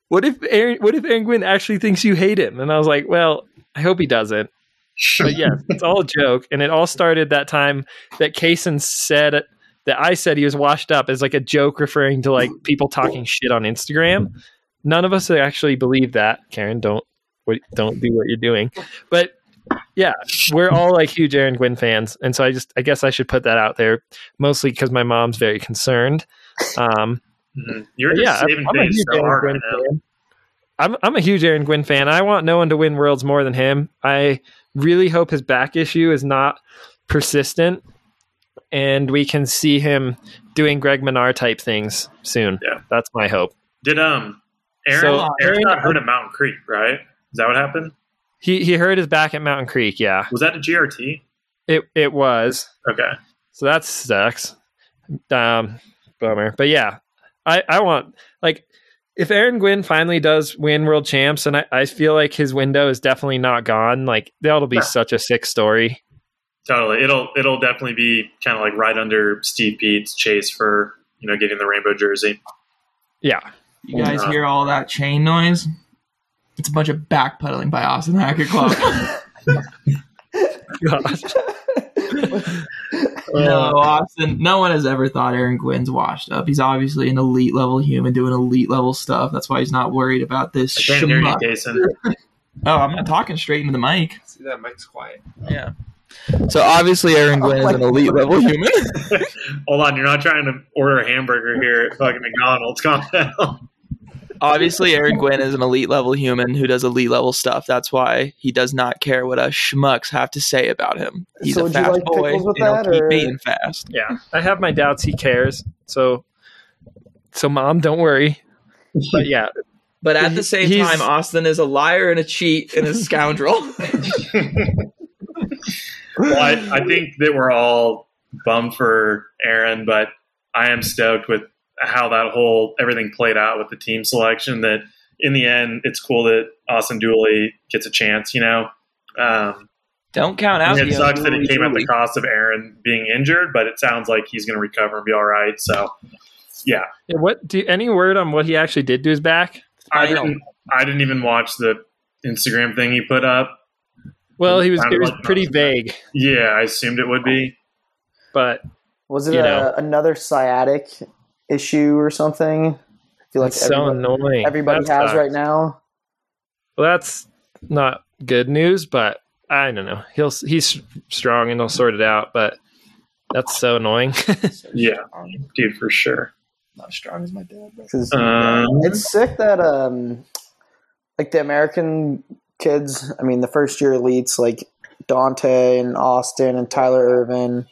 what if Aaron? What if Aaron Gwin actually thinks you hate him? And I was like, well, I hope he doesn't. But yeah, it's all a joke, and it all started that time that Kaysen said that I said he was washed up as like a joke, referring to like people talking shit on Instagram. None of us actually believe that. Karen, don't don't do what you're doing. But yeah, we're all like huge Aaron Gwin fans, and so I just I guess I should put that out there, mostly because my mom's very concerned. Um, Mhm. you're yeah, I'm, saving I'm a huge so Aaron hard Gwin right fan. I'm I'm a huge Aaron Gwin fan. I want no one to win worlds more than him. I really hope his back issue is not persistent, and we can see him doing Greg Minnaar type things soon. Yeah. that's my hope. Did um Aaron So, Aaron Aaron- got hurt at Mountain Creek, right? Is that what happened? He he hurt his back at Mountain Creek. Yeah, Was that a GRT? it it was. Okay. So that sucks. Um, bummer. But yeah, I, I want like if Aaron Gwin finally does win world champs, and I, I feel like his window is definitely not gone. Like that'll be Yeah. such a sick story. Totally. It'll it'll definitely be kind of like right under Steve Peat's chase for, you know, getting the rainbow jersey. Yeah. You guys hear all that chain noise? It's a bunch of backpedaling by Austin Hacker Club. Gosh. no, uh, Austin. No one has ever thought Aaron Gwin's washed up. He's obviously an elite level human doing elite level stuff. That's why he's not worried about this. I can't hear you, schmuck. Jason. Oh, I'm not talking straight into the mic. See that mic's quiet. Yeah. So obviously Aaron Gwin is an elite level human. Hold on, you're not trying to order a hamburger here at fucking McDonald's. Calm down. Obviously Aaron Gwin is an elite level human who does elite level stuff. That's why he does not care what us schmucks have to say about him. He's So a fast like boy. with and he'll that, keep being fast. Yeah. I have my doubts he cares. So so mom, don't worry. But yeah, But at the same He's- time, Austin is a liar and a cheat and a scoundrel. Well, I, I think that we're all bummed for Aaron, but I am stoked with how that whole everything played out with the team selection. That in the end, it's cool that Austin Dooley gets a chance. You know, um, Don't count out. it sucks that it unruly came at the cost of Aaron being injured, but it sounds like he's going to recover and be all right. So, yeah, Yeah, what do any word on what he actually did to his back? I Final. didn't. I didn't even watch the Instagram thing he put up. Well, he was Sounded it was like pretty nothing. vague, Yeah, I assumed it would be. but Was it You a, know. another sciatic issue or something? I feel like it's so everybody, annoying. everybody That has sucks. right now. Well, that's not good news, but I don't know. He'll he's strong and he'll sort it out, but that's so annoying. Yeah, dude, for sure. Not as strong as my dad. but- 'Cause Um, it's sick that um, like the American kids. I mean, the first year elites like Dante and Austin and Tyler Irvin.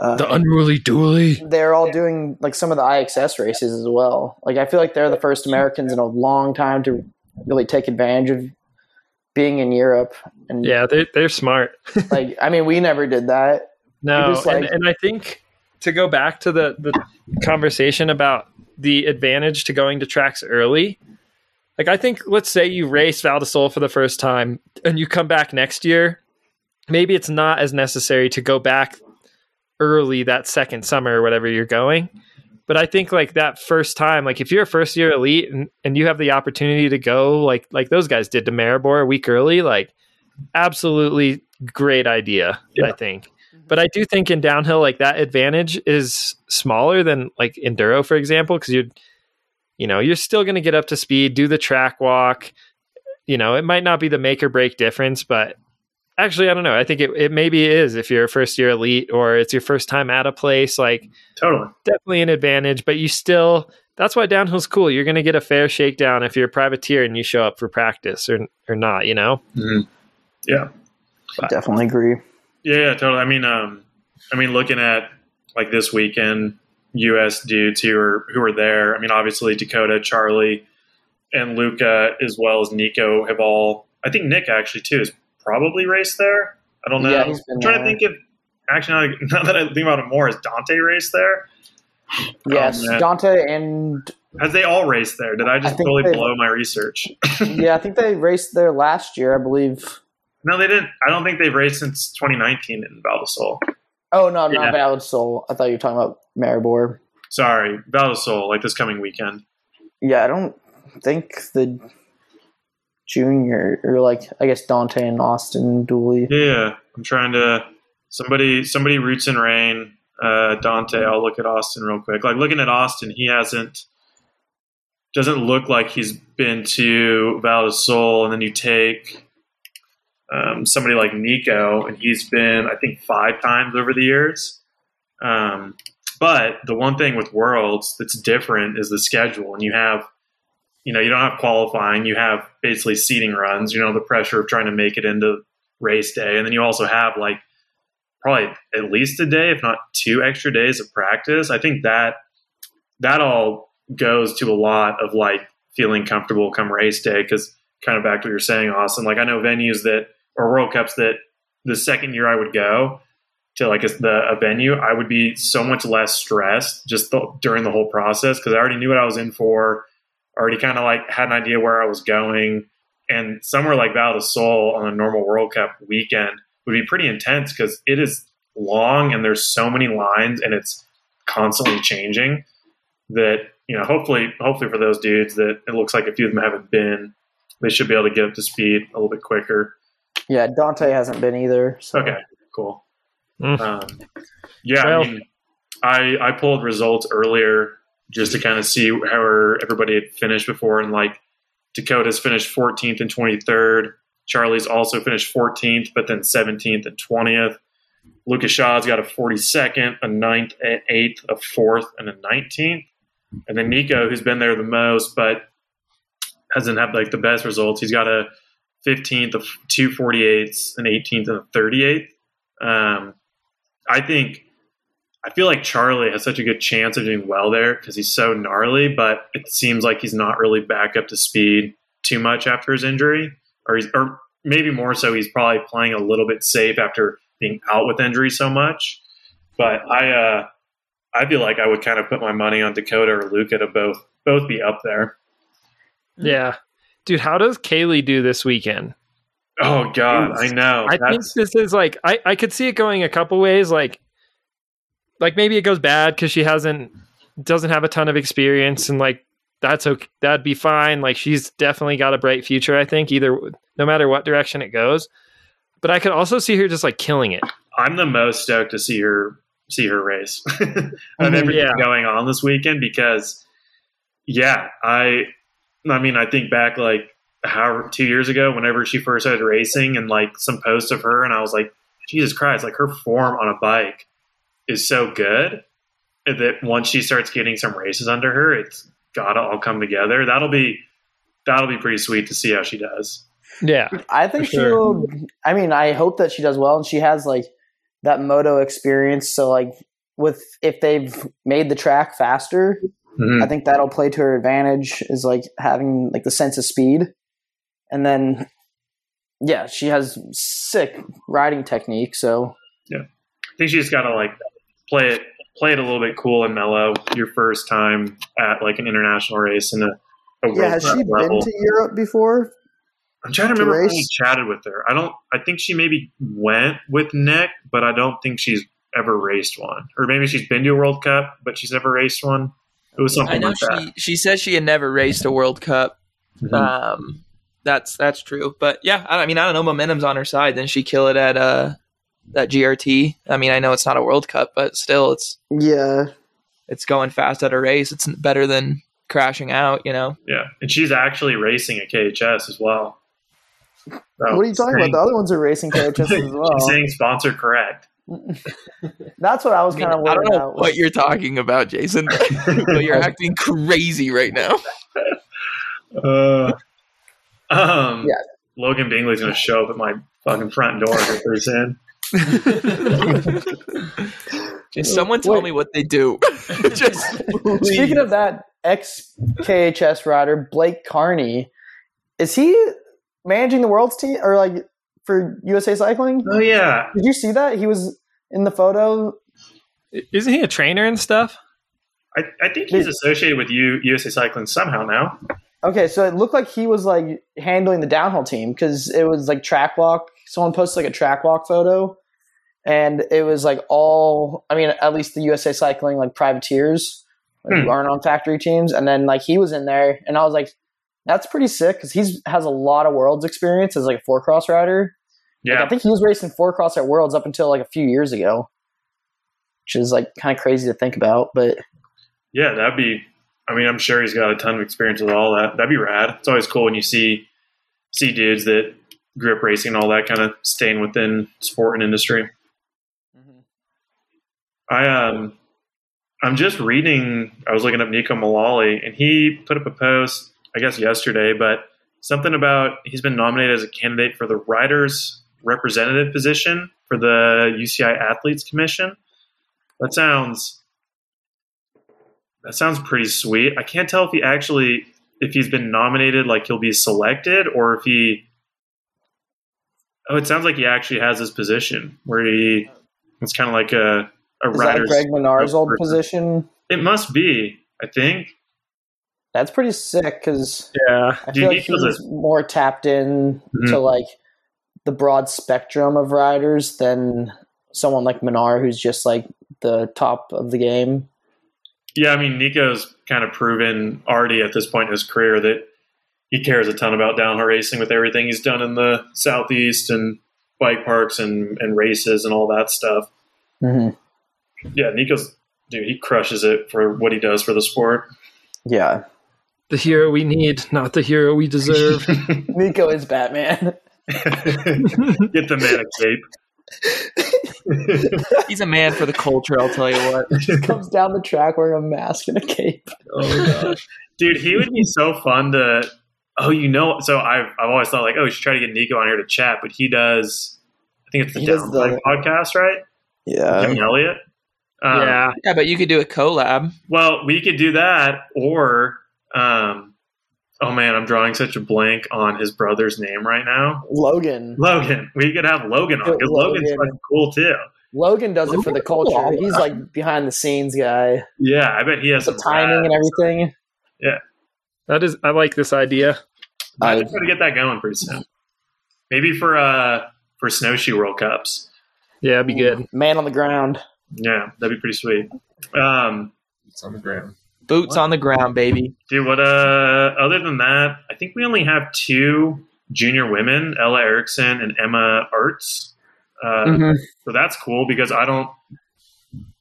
Uh, unruly dually. they're all doing like some of the IXS races as well. Like I feel like they're the first Americans in a long time to really take advantage of being in Europe. And Yeah, they're they're smart. like I mean, we never did that. No, just, and, like- and I think to go back to the the conversation about the advantage to going to tracks early. Like I think, let's say you race Val di Sole for the first time and you come back next year. Maybe it's not as necessary to go back early that second summer or whatever you're going. But I think like that first time, like if you're a first year elite and, and you have the opportunity to go like like those guys did to Maribor a week early, like absolutely great idea, I think. But I do think in downhill, like that advantage is smaller than like enduro, for example, because you're, you know, you're still going to get up to speed, do the track walk. You know, it might not be the make or break difference, but actually, I don't know. I think it, it maybe is if you're a first year elite or it's your first time at a place, like totally. definitely an advantage, but you still that's why downhill's cool. You're going to get a fair shakedown if you're a privateer and you show up for practice or or not. You know. Mhm. Yeah. I definitely agree. Yeah, yeah, totally. I mean, um, I mean, looking at like this weekend, U.S. dudes who are who are there. I mean, obviously Dakota, Charlie, and Luca, as well as Neko, have all. I think Nik actually too is probably raced there. I don't know. Yeah, I'm trying there. to think if actually now, that I think about it more, is Dante raced there? Yes, oh, man. Dante and Has they all raced there? Did I just I totally they- blow my research? yeah, I think they raced there last year, I believe. no, they didn't. I don't think they've raced since 2019 in Val di Sol. Oh no, Yeah. not Val di Sol. I thought you were talking about Maribor. Sorry, Val di Sol, like this coming weekend. Yeah, I don't think the junior or like I guess Dante and Austin Dooley. Yeah, I'm trying to somebody somebody roots in rain. Uh, Dante, I'll look at Austin real quick. Like looking at Austin, he hasn't doesn't look like he's been to Val di Sol, and then you take um, somebody like Neko, and he's been I think five times over the years. Um, but the one thing with Worlds that's different is the schedule, and you have you know you don't have qualifying, you have basically seating runs. You know the pressure of trying to make it into race day, and then you also have like probably at least a day, if not two extra days of practice. I think that that all goes to a lot of like feeling comfortable come race day because kind of back to what you're saying, Austin. Like I know venues that or World Cups that the second year I would go to like a, the a venue, I would be so much less stressed just during the whole process because I already knew what I was in for, already kind of like had an idea where I was going. And somewhere like Val di Sol on a normal World Cup weekend would be pretty intense because it is long and there's so many lines and it's constantly changing that you know hopefully hopefully for those dudes that it looks like a few of them haven't been they should be able to get up to speed a little bit quicker Yeah, Dante hasn't been either. So. okay cool Mm. um, yeah Well- i mean i i pulled results earlier just to kind of see how everybody had finished before and like dakota's finished 14th and 23rd charlie's also finished 14th but then 17th and 20th lucas shaw's got a 42nd a 9th an 8th a 4th and a 19th and then neko who's been there the most but hasn't had like the best results. He's got a 15th of two 48ths an 18th and a 38th um, i think I feel like Charlie has such a good chance of doing well there because he's so gnarly, but it seems like he's not really back up to speed too much after his injury, or he's, or maybe more so, he's probably playing a little bit safe after being out with injury so much. But I, uh, I feel like I would kind of put my money on Dakota or Luca to both both be up there. Yeah, dude. How does Kaylee do this weekend? Oh God, I know. I think this is like I, I could see it going a couple ways. Like, like maybe it goes bad because she hasn't doesn't have a ton of experience, and like that's okay. That'd be fine. Like she's definitely got a bright future. I think either no matter what direction it goes. But I could also see her just like killing it. I'm the most stoked to see her see her race of mm-hmm. everything Yeah. going on this weekend because yeah, I I mean I think back like how two years ago whenever she first started racing and like some posts of her and I was like Jesus Christ like her form on a bike is so good that once she starts getting some races under her it's gotta all come together that'll be that'll be pretty sweet to see how she does Yeah, I think sure. she'll. I mean, I hope that she does well, and she has like that moto experience. So, like, with if they've made the track faster, mm-hmm. I think that'll play to her advantage. Is like having like the sense of speed, and then yeah, she has sick riding technique. So yeah, I think she's got to like play it, play it a little bit cool and mellow. Your first time at like an international race and a, a World yeah, has she level. been to Europe before? I'm trying to to remember when we chatted with her. I don't. I think she maybe went with Nick, but I don't think she's ever raced one. Or maybe she's been to a World Cup, but she's never raced one. It was something I know like that. she she said she had never raced a World Cup. Mhm. Um, that's that's true. But yeah, I, I mean, I don't know. Momentum's on her side. Then she kill it at uh that GRT. I mean, I know it's not a World Cup, but still, it's Yeah, it's going fast at a race. It's better than crashing out. You know. yeah, and she's actually racing at KHS as well. So, what are you talking about? The other ones are racing KHS as well. She's saying sponsor correct. That's what I was I, mean, kind of I don't know about. what was- you're talking about, Jason, but you're acting crazy right now. Uh, um, Yeah. Logan Binggeli's going to show up at my fucking front door here pretty soon. Just someone tell Wait. me what they do. Just Speaking of that, ex KHS rider Blake Carney, is he managing the world's team or like for USA Cycling? Oh yeah, Did you see that? He was in the photo. Isn't he a trainer and stuff? I, I think he's associated with U, USA Cycling somehow now. Okay, so it looked like he was like handling the downhill team because it was like track walk. Someone posted like a track walk photo, and it was like all. I mean, at least the USA Cycling like privateers like, Hmm. who aren't on factory teams, and then like he was in there, and I was like, that's pretty sick because he's has a lot of worlds experience as like a four cross rider. Like, Yeah, I think he was racing four cross at Worlds up until like a few years ago, which is like kind of crazy to think about. But yeah, that'd be. I mean, I'm sure he's got a ton of experience with all that. That'd be rad. It's always cool when you see see dudes that grew up racing and all that kind of staying within sport and industry. I um I'm just reading I was looking up Neko Mulally and he put up a post, I guess yesterday, but something about he's been nominated as a candidate for the riders representative position for the UCI Athletes Commission. That sounds that sounds pretty sweet. I can't tell if he actually if he's been nominated like he'll be selected or if he Oh, it sounds like he actually has his position where he it's kind of like a a is that Greg Minnaar's old position? it must be, I think. That's pretty sick because Yeah. I feel like it was more tapped in Mhm. to like the broad spectrum of riders than someone like Minar, who's just like the top of the game. Yeah, I mean, Neko's kind of proven already at this point in his career that he cares a ton about downhill racing with everything he's done in the southeast and bike parks and, and races and all that stuff. Mm-hmm. Yeah, Neko's dude, he crushes it for what he does for the sport. Yeah, The hero we need, not the hero we deserve. Neko is Batman. Get the man a cape. he's a man for the culture. I'll tell you what. Comes down the track wearing a mask and a cape. Oh my gosh. Dude, he would be so fun to. Oh, you know, so I've I've always thought like, oh, we should try to get Neko on here to chat, but he does. I think it's the He does the- podcast, right? Yeah, Kevin Elliott. Um, yeah. Yeah, but you could do a collab. Well, we could do that, or um, oh man, I'm drawing such a blank on his brother's name right now. Logan. Logan. We could have Logan on because Logan's Logan. fucking cool too. Logan does it for the Logan's cool. culture. He's like behind the scenes guy. Yeah, I bet he has The some timing rad- and everything. Yeah. That is I like this idea. I I- should try to get that going pretty soon. Maybe for uh for snowshoe World Cups. Yeah, it'd be good. Man on the ground. Yeah, that'd be pretty sweet. Um, It's on the ground. Boots on the ground, baby. dude, what? Uh, other than that, I think we only have two junior women: Ella Erickson and Emma Arts. Uh, Mhm. So that's cool because I don't.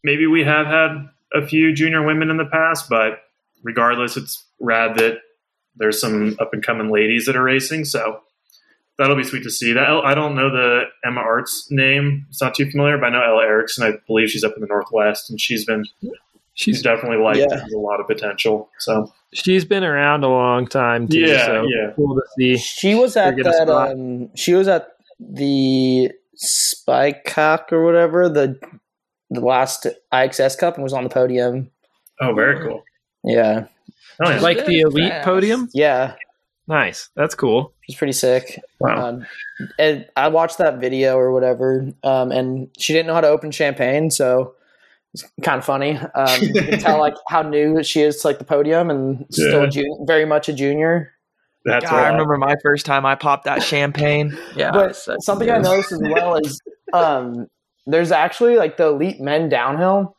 Maybe we have had a few junior women in the past, but regardless, it's rad that there's some up and coming ladies that are racing. So that'll be sweet to see. That I don't know the Emma Arts name; it's not too familiar, but I know Ella Erickson. I believe she's up in the Northwest, and she's been she's She's definitely like Yeah. has a lot of potential. So she's been around a long time too. Yeah, so yeah. cool to see. She was at that. Um, she was at the Spicak or whatever the the last IXS Cup and was on the podium. oh, very cool. Yeah, Oh yeah, Like the elite Fast. podium. yeah, Nice. That's cool. she's pretty sick. wow. Um, and I watched that video or whatever, um, and she didn't know how to open champagne, so it's kind of funny. Um, you can tell like how new she is to like the podium, and still Yeah. a jun- very much a junior. That's God, I remember my first time I popped that champagne. Yeah, but something I noticed as well is um, there's actually like the elite men downhill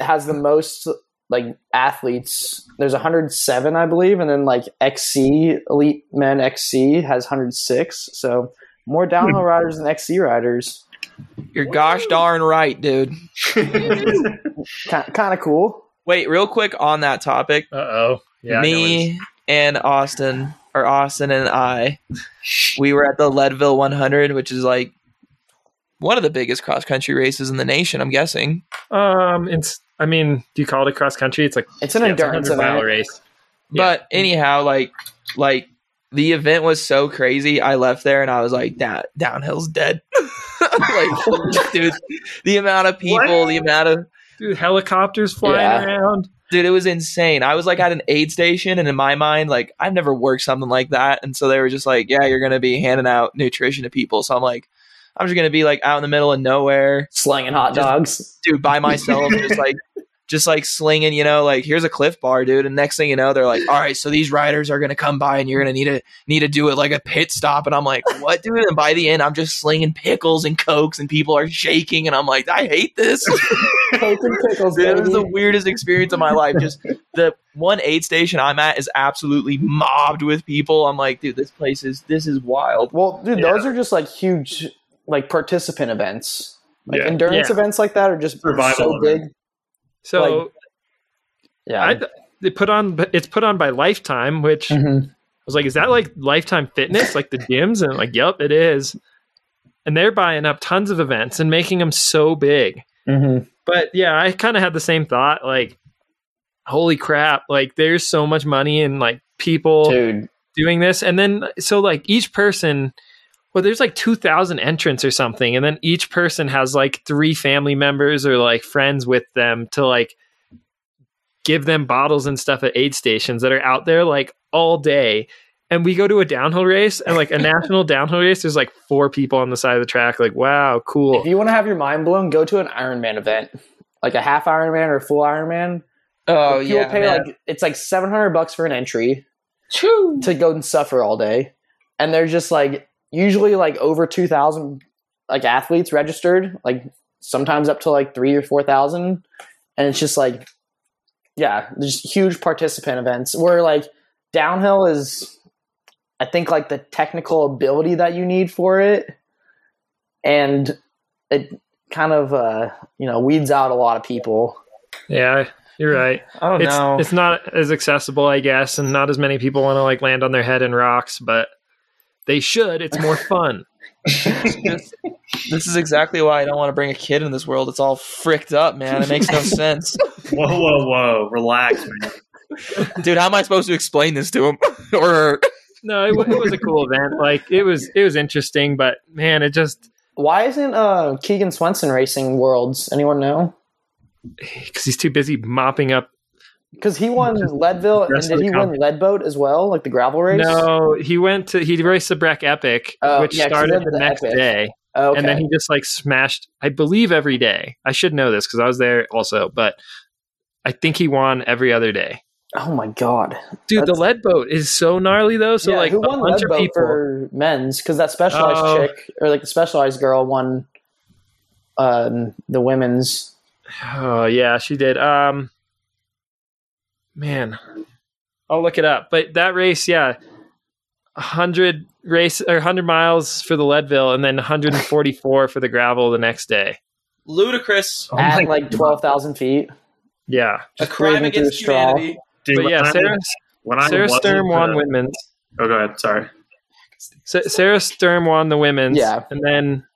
has the most like athletes. There's 107, I believe, and then like XC elite men XC has 106. So more downhill riders than XC riders. You're gosh darn right, dude. Kind kind of cool. Wait, real quick on that topic. Uh oh. Yeah. me and Austin, or Austin and I, we were at the Leadville 100, which is like one of the biggest cross country races in the nation. I'm guessing. Um, it's. I mean, do you call it a cross country? It's like It's an yeah, endurance 100 mile event. race. But anyhow, like like the event was so crazy. I left there and I was like, "Down downhill's dead." like, dude, the amount of people, the amount of Dude, helicopters flying Yeah. around. dude, it was insane. I was like at an aid station, and in my mind, like I've never worked something like that, and so they were just like, "Yeah, you're gonna be handing out nutrition to people." So I'm like, I'm just gonna be like out in the middle of nowhere, Slinging hot Just- dogs. dude, by myself, just like. Just like slinging, you know, like here's a cliff bar, dude. And next thing you know, they're like, "All right, so these riders are gonna come by, and you're gonna need to need to do it like a pit stop." And I'm like, "What, dude?" And by the end, I'm just slinging pickles and cokes, and people are shaking, and I'm like, "I hate this." Coke and pickles, Dude, it was the weirdest experience of my life. Just the one aid station I'm at is absolutely mobbed with people. I'm like, dude, this place is this is wild. Well, dude, Yeah. those are just like huge, like participant events. Like Yeah. endurance Yeah. events like that are just Survival so event. big. So Like- Yeah. I, they put on. It's put on by Lifetime, which Mhm. I was like, is that like Lifetime Fitness, like the gyms? And I'm like, yep, it is. And they're buying up tons of events and making them so big. Mhm. But yeah, I kind of had the same thought. Like, holy crap! Like, there's so much money in like people Dude, doing this, and then so like each person. Well, there's like 2,000 entrants or something, and then each person has like three family members or like friends with them to like give them bottles and stuff at aid stations that are out there like all day. And we go to a downhill race and like a national downhill race, there's like four people on the side of the track. Like, wow, cool. if you want to have your mind blown, go to an Ironman event, like a half Ironman or a full Ironman. Oh People yeah, pay man. like it's like seven hundred bucks for an entry Choo. to go and suffer all day, and they're just like usually like over two thousand like athletes registered, like sometimes up to like three or four thousand, and it's just like yeah, there's huge participant events where like downhill is, I think like the technical ability that you need for it, and it kind of uh you know weeds out a lot of people. Yeah, you're right. I don't It's know. it's not as accessible, I guess, and not as many people want to like land on their head in rocks, but they should. It's more fun. this, this is exactly why I don't want to bring a kid in this world. It's all fricked up, man. It makes no sense, Whoa, whoa, whoa! Relax, man. dude. How am I supposed to explain this to him? or No, it, it was a cool event. Like it was it was interesting, but man, it just Why isn't uh Keegan Swenson racing worlds? Anyone know? because he's too busy mopping up. Because he won Leadville, and did he comp- win Leadboat as well, like the gravel race? No, he went to he raced the Breck Epic, Oh, which yeah, 'cause he started the, the Breck Epic. day, Oh, okay. and then he just like smashed. I believe every day. I should know this because I was there also, but I think he won every other day. oh my god, Dude, the That's- lead boat is so gnarly though. So yeah, like who a bunch of people. for men's? Because that specialized Oh. chick or like the specialized girl won um, the women's. Oh yeah, she did. Um, man, I'll look it up. But that race, yeah, hundred race or hundred miles for the Leadville, and then 144 for the gravel the next day. ludicrous, Oh at like God. twelve thousand feet. Yeah, a crime against a straw. humanity. Dude, but yeah, Sarah when I Sarah wasn't, Sturm won women's. Oh, go ahead. Sorry. Sa- Sarah Sturm won the women's. Yeah. and then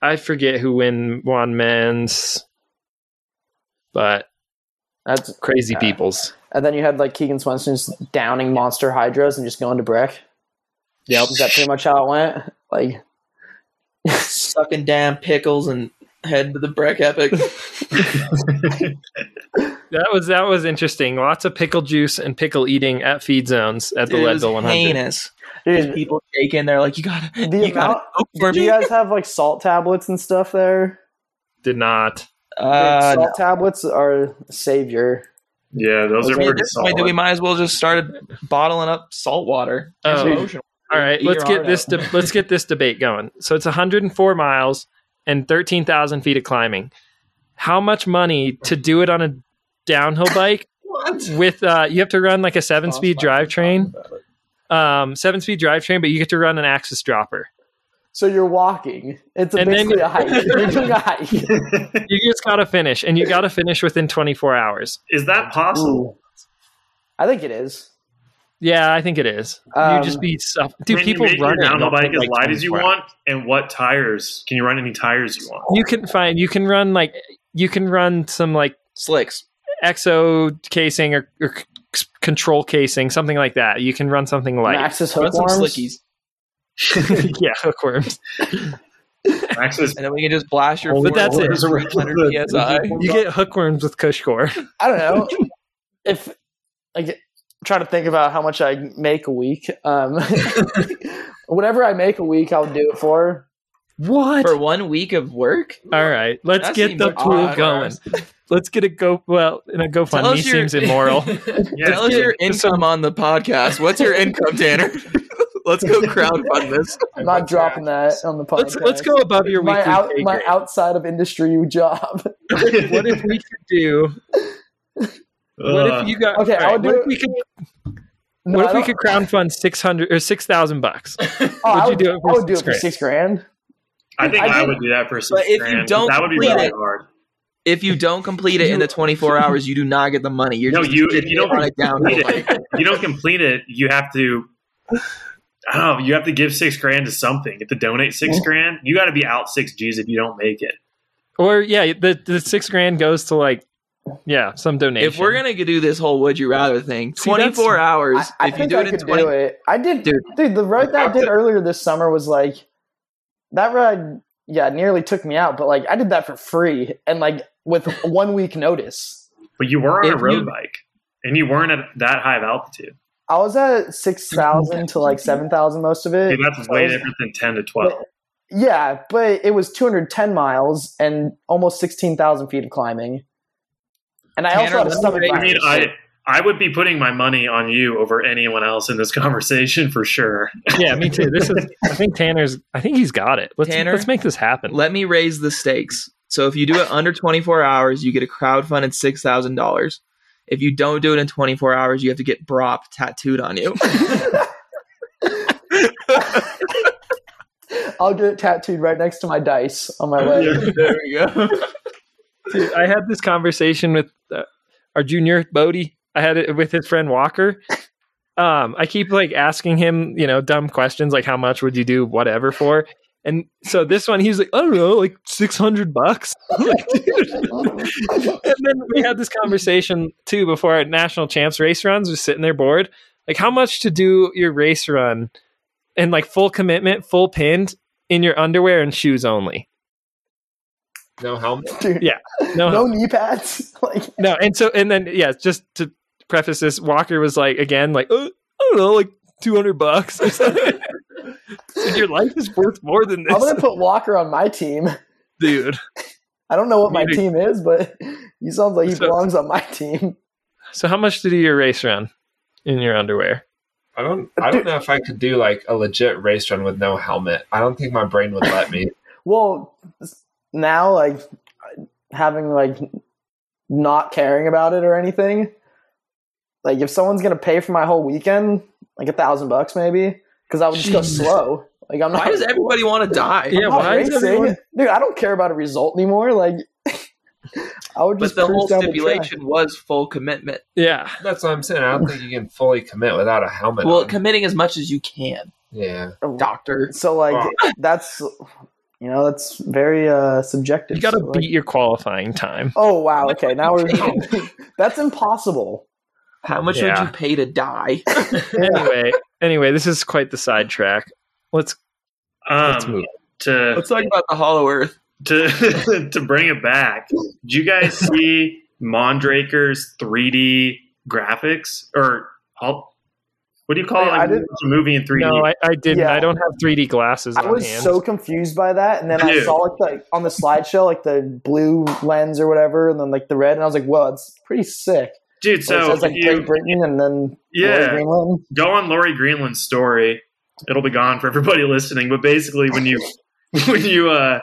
I forget who win won men's, but That's crazy Yeah. peoples. and then you had like Keegan Swenson's downing monster hydros and just going to Breck. Yep. Is that pretty much how it went? Like, Sucking damn pickles and head to the Breck Epic. That was that was interesting. Lots of pickle juice and pickle eating at feed zones at the Dude, it was Leadville 100. heinous. dude, People shaking. They're like, "You gotta, the you gotta amount. cook for Do you guys have like salt tablets and stuff there? Did not. Dude, Uh, salt tablets are savior. yeah, those I are mean, at pretty this point, solid. we might as well just started bottling up salt water. Oh. Ocean All right, Eat let's get this de- let's get this debate going. So it's 104 miles and 13,000 feet of climbing. How much money to do it on a downhill bike What? with uh you have to run like a 7-speed drivetrain. Um 7-speed drivetrain, but you get to run an AXS dropper. So you're walking. It's a And then- basically a hike. You're doing a hike. You just got to finish and you got to finish within 24 hours. Is that possible? Ooh. I think it is. Yeah, I think it is. Um, you just be stuff. Dude, Can people you run your it downhill up to, bike as like, light as you 24 hours. want, and what tires? Can you run any tires you want? You can find. You can run like. You can run some like Slicks. exo casing or, or c- control casing, something like that. You can run something like Maxxis Run some hookworms. slickies. yeah, hookworms. Max is And then we can just blast your But that's it. 300 PSI. You get hookworms with Cushcore. I don't know if like I'm trying to think about how much I make a week. Um, whatever I make a week, I'll do it for. What? For one week of work? All right, let's That get the like pool going. Let's get a go. Well, in a Tell GoFundMe us your- seems immoral. yeah, Tell us your income on the podcast. What's your income, Tanner? Let's go crowdfund this. I'm not dropping that on the podcast. let's let's go above your my weekly out, pay my grade. outside of industry job. What if we could do? What if uh, you got? Okay, all I'll do what it- if we could? No, what if we could crowdfund six hundred or six thousand bucks? Oh, would I you do it for I would do it six for grand? six grand. I think I I, did- would do that for six But if you don't that would be complete really it- hard. If you don't complete it in the 24 hours, you do not get the money. You're No, just you- if you don't it on a downhill you don't complete it, you have to. I don't know. You have to give six grand to something. You have to donate six grand. You got to be out six G's if you don't make it. Or yeah, the the six grand goes to like yeah some donation. If we're gonna do this whole would you rather thing, 24 hours. I, I if you think do I it in could 20, do it. I did, Dude. dude. The ride that I did earlier this summer was like that ride. Yeah, nearly took me out, but like I did that for free and like with one week notice. But you were on If a road you- bike, and you weren't at that high of altitude. I was at six thousand to like seven thousand most of it. Dude, that's way was- different than ten to twelve. Yeah, but it was 210 miles and almost 16,000 feet of climbing. And I Tanner, also had a stomach I mean. I I would be putting my money on you over anyone else in this conversation for sure. yeah, me too. This is I think Tanner's. I think he's got it. Let's Tanner? let's make this happen. let me raise the stakes. So if you do it under 24 hours, you get a crowdfunded six thousand dollars. If you don't do it in 24 hours, you have to get Brop tattooed on you. I'll get it tattooed right next to my dice on my leg. there we go. Dude, I had this conversation with uh, our junior Bodie. I had it with his friend Walker. Um, I keep like asking him, you know, dumb questions like how much would you do whatever for? And so this one, he's like, I don't know, like six hundred bucks. Like, and then we had this conversation too before our national champs race runs. We're sitting there bored. Like, how much to do your race run and like full commitment, full pinned in your underwear and shoes only? No helmet. Dude, Yeah. No, no knee pads. like, no, and so and then yeah, just to preface this, Walker was like again like uh, I don't know, like two hundred bucks. or something. Said, Your life is worth more than this. I'm gonna put Walker on my team. dude. I don't know what my Maybe- team is, but he sounds like he So- belongs on my team. So how much to do your race run in your underwear? I don't. I don't know if I could do like a legit race run with no helmet. I don't think my brain would let me. Well, now like having like not caring about it or anything. Like if someone's gonna pay for my whole weekend, like a thousand bucks maybe, because I would just go slow. Like I'm not. Why does everybody want to die? Yeah, I'm not why is everyone- Dude, I don't care about a result anymore. Like I would just. But just the whole down the stipulation was full commitment. Yeah, That's what I'm saying. I don't think you can fully commit without a helmet. Well, on. committing as much as you can, yeah. doctor. So like Wow. that's you know that's very uh subjective. you got to So, like- beat your qualifying time. Oh wow. Okay, now we're that's impossible. How much Yeah. would you pay to die? Anyway, anyway, this is quite the sidetrack. Let's let's Um, move. to Let's talk about the Hollow Earth. to to bring it back, did you guys see Mondraker's 3D graphics or all, what do you call Wait, it? I Like, didn't- it's a movie in 3D. No, I, I didn't. Yeah. I don't have 3D glasses I on was hand. so confused by that, and then I saw like the on the slideshow like the blue lens or whatever, and then like the red, and I was like, "Whoa, it's pretty sick." Dude, So it so says like you Great Britain, and then Yeah. Roy Greenland. go on Laurie Greenland's story, it'll be gone for everybody listening. But basically, when you when you uh,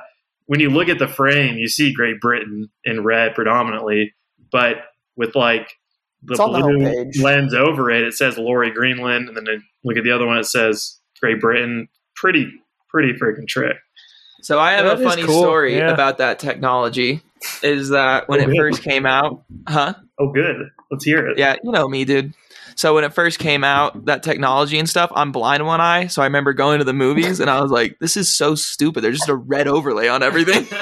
when you look at the frame, you see Great Britain in red predominantly, but with like the It's on the blue homepage. lens over it, it says Laurie Greenland, and then I look at the other one, it says Great Britain. Pretty pretty freaking trick. So I have That a funny cool, story yeah. about that technology. Is that when Oh, it good. first came out? Huh? Oh, good. Let's hear it. Yeah, you know me, dude. So when it first came out, that technology and stuff, I'm blind in one eye. So I remember going to the movies and I was like, this is so stupid. There's just a red overlay on everything.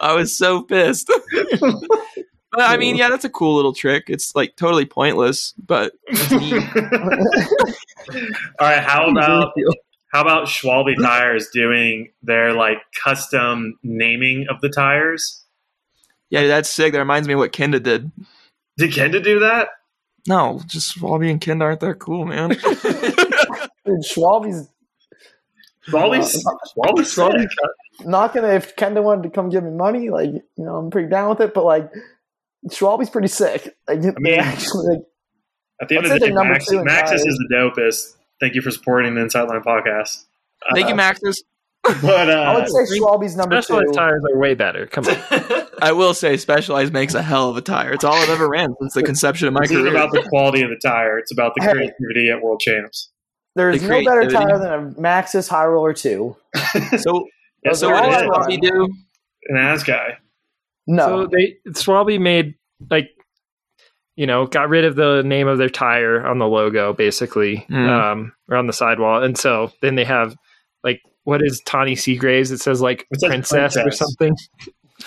I was so pissed. but I mean, yeah, that's a cool little trick. It's like totally pointless, but it's neat. All right, how about how about Schwalbe Tires doing their like custom naming of the tires? yeah, that's sick. That reminds me of what Kenda did. Did Kenda do that? No, just Schwalbe and Kenda aren't that cool, man. Dude, Schwalbe's Schwalbe's Schwalbe's Schwalbe- not gonna. If Kenda wanted to come give me money, like you know, I'm pretty down with it. But like, Schwalbe's pretty sick. Like, they mean- actually, like, At the end of the day, they're Max, Maxxis is the dopest. Thank you for supporting the Inside Line podcast. Thank you, Uh, Maxxis. But I uh, would say Schwalbe's number Specialized two. tires are way better. Come on. I will say Specialized makes a hell of a tire. It's all I've ever ran since the conception of my this isn't career. about the quality of the tire; it's about the Hey. creativity at World Champs. There's The no better tire than a Maxxis High Roller Two. so, Yes, so what all does is. I Schwalbe do? An Assegai. No, So they Schwalbe made like you know got rid of the name of their tire on the logo basically Mm. um or on the sidewall and so then they have like what is Tahnee Seagrave's it says like It says princess, or something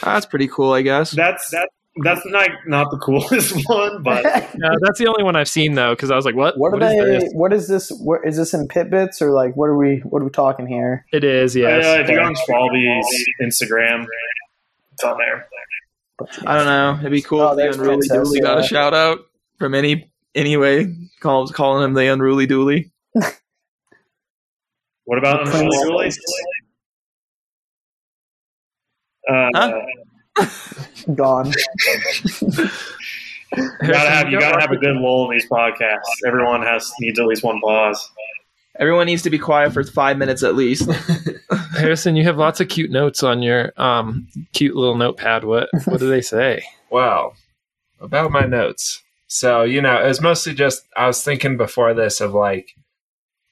that's pretty cool, I guess. That's that. That's not not the coolest one, but no, that's the only one I've seen though because I was like what what are What is they? this? What is this? What is this in pit bits or like? What are we? What are we talking here? it is yes uh, if you go on Schwalbe's Instagram, it's on there. I don't know. It'd be cool Oh, if the Unruly Princess, Dooley got a shout out from any anyway. Call, calling him the Unruly Dooley. What about The Unruly Dooley? Uh, Huh? Gone. You gotta have you gotta have a good lull in these podcasts. Everyone has needs at least one pause. Everyone needs to be quiet for five minutes at least. Harrison you have lots of cute notes on your um cute little notepad what what do they say Well, about my notes. So, you know, it was mostly just, I was thinking before this of like,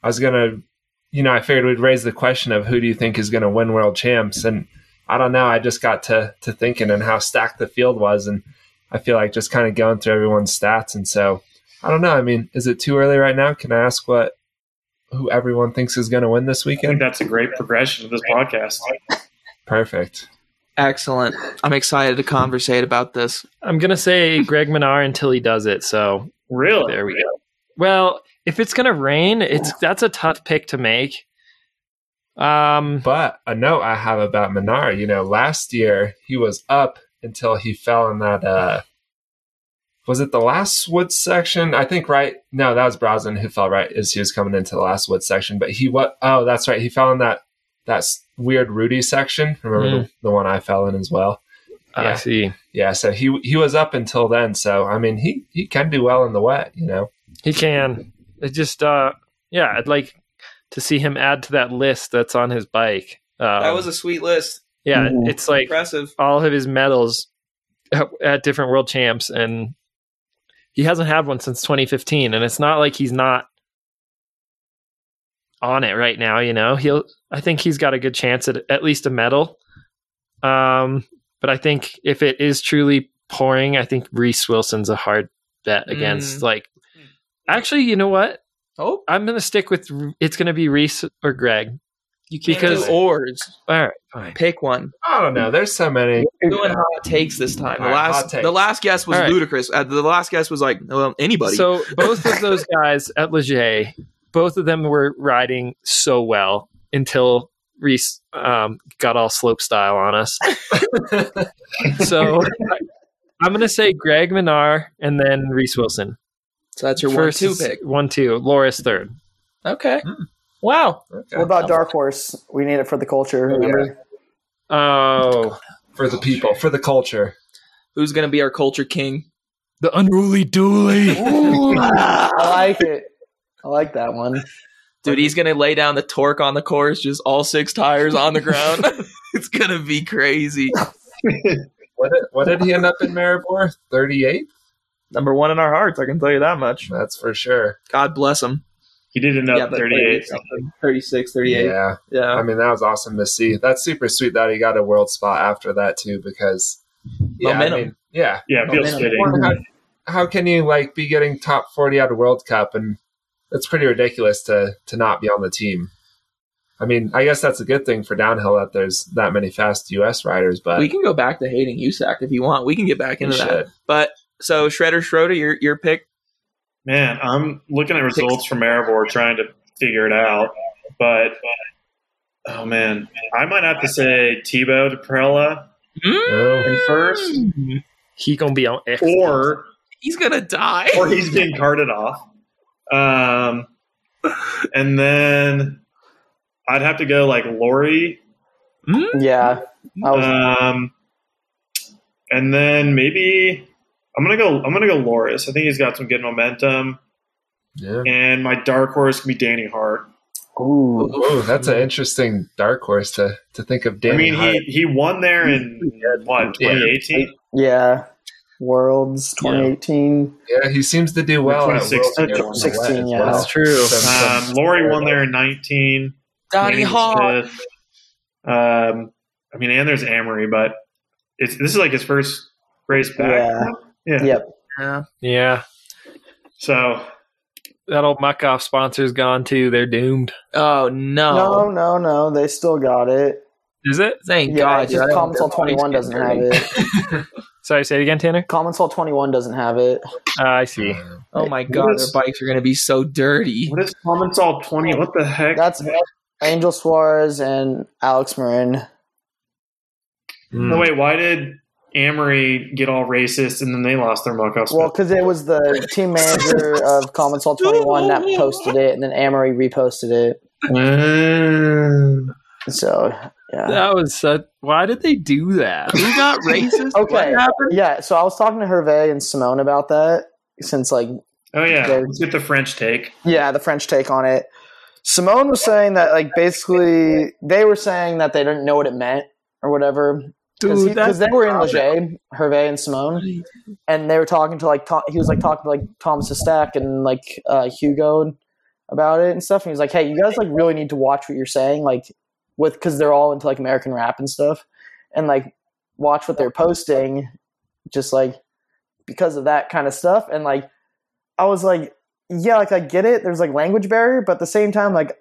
I was going to, you know, I figured we'd raise the question of who do you think is going to win world champs? And I don't know. I just got to, to thinking and how stacked the field was. And I feel like just kind of going through everyone's stats. And so I don't know. I mean, is it too early right now? Can I ask what, who everyone thinks is going to win this I think weekend? that's a great progression of this podcast. Perfect. Excellent. I'm excited to conversate about this. I'm gonna say Greg Minnaar until he does it so Really? There we go. Well, if it's gonna rain, it's that's a tough pick to make. Um, But a note I have about Minnaar, you know, last year he was up until he fell in that uh was it the last wood section? I think right. No, that was Brosnan who fell right as he was coming into the last wood section. But he what? Oh, that's right. He fell in that that weird Rudy section. Remember the, the one I fell in as well. I Yeah. see. Yeah. So he he was up until then. So I mean, he he can do well in the wet. You know. He can. It just, uh, yeah, I'd like to see him add to that list that's on his bike. Um, That was a sweet list. yeah. Mhm. It's like Impressive. all of his medals at, at different world champs, and he hasn't had one since 2015. And it's not like he's not on it right now. You know, he'll. I think he's got a good chance at at least a medal. Um, but I think if it is truly pouring, I think Reece Wilson's a hard bet against. Mm. Like, actually, you know what? Oh, I'm gonna stick with it's gonna be Reece or Greg. You can't Because- do oars. All right, fine. Pick one. I don't know. There's so many. We're doing hot takes this time. The All right, hot last, takes. the last guess was All right. ludicrous. Uh, the last guess was like, well, anybody. So both of those guys at Les Gets, both of them were riding so well until Reece um, got all slope style on us. so I'm gonna say Greg Minnaar and then Reece Wilson. So that's your First one-two pick. One two. Loris third. Okay. Hmm. Wow. Okay. What about Dark Horse? We need it for the culture. Oh, remember? Oh, For the people, for the culture. Who's going to be our culture king? the unruly Dooley. I like it. I like that one. Dude, he's going to lay down the torque on the course, just all six tires on the ground. it's going to be crazy. What did, what did he end up in Maribor? 38? Number one in our hearts, I can tell you that much. That's for sure. God bless him. He did end up but 38. 36, 38. Yeah. Yeah. I mean, that was awesome to see. That's super sweet that he got a world spot after that, too, because. Yeah, I mean, yeah. Yeah, it feels fitting. How, how can you like be getting top forty out of World Cup and it's pretty ridiculous to to not be on the team. I mean, I guess that's a good thing for downhill that there's that many fast US riders, but we can go back to hating USAC if you want. We can get back into that. But so Shredder Schroeder, your your pick. Man, I'm looking at results from Airboard trying to figure it out. But, oh man, I might have to say Thibaut Daprela Oh. in first, He gonna be on X. or He's gonna die. or he's being carted off. Um, and then I'd have to go like Lori. Yeah, was, Um, and then maybe I'm gonna go. I'm gonna go Loris. I think he's got some good momentum. Yeah. And my dark horse can be Danny Hart. ooh, Oh, that's an interesting dark horse to, to think of Danny I mean, Hart. he he won there in what 2018. yeah. Worlds 2018. yeah, he seems to do well at 2016, World Cup on the 16, yeah. well. That's true. Some- some- Um, Lori won there in 19. Donnie Danny was Hall. Um, I mean, and there's Amaury, but it's this is like his first race back. Yeah. Yeah. Yep. Yeah. Yeah, So that old Muc-Off sponsor's gone too. They're doomed. Oh no. No, no, no. They still got it. Is it? Thank Yeah, God. it's just dude. I don't Commencal think 21 doesn't have it. Sorry, say it again, Tanner. Commencal 21 doesn't have it. Uh, I see. Oh my God, What their bikes are gonna be so dirty. what is Commencal 20? What the heck? That's Angel Suarez and Alex Marin. Hmm. no, wait, why did Amaury get all racist and then they lost their mock-ups? Well, because it was the team manager of Commencal 21 that posted it, and then Amaury reposted it. Uh, So, yeah. That was uh, why did they do that? Who got racist? Okay. Yeah, so I was talking to Hervé and Simone about that since, like, oh yeah, let's get the French take. Yeah, the French take on it. Simone was saying that like basically they were saying that they didn't know what it meant or whatever Dude, because they were in Les Gets, Hervé and Simone, and they were talking to like he was like talking to like Thomas Estaque and like uh, Hugo about it and stuff. And he was like, "Hey, you guys like really need to watch what you're saying, like with because they're all into like American rap and stuff, and like watch what they're posting, just like because of that kind of stuff." And like I was like, "Yeah, like I get it. There's like language barrier, but at the same time, like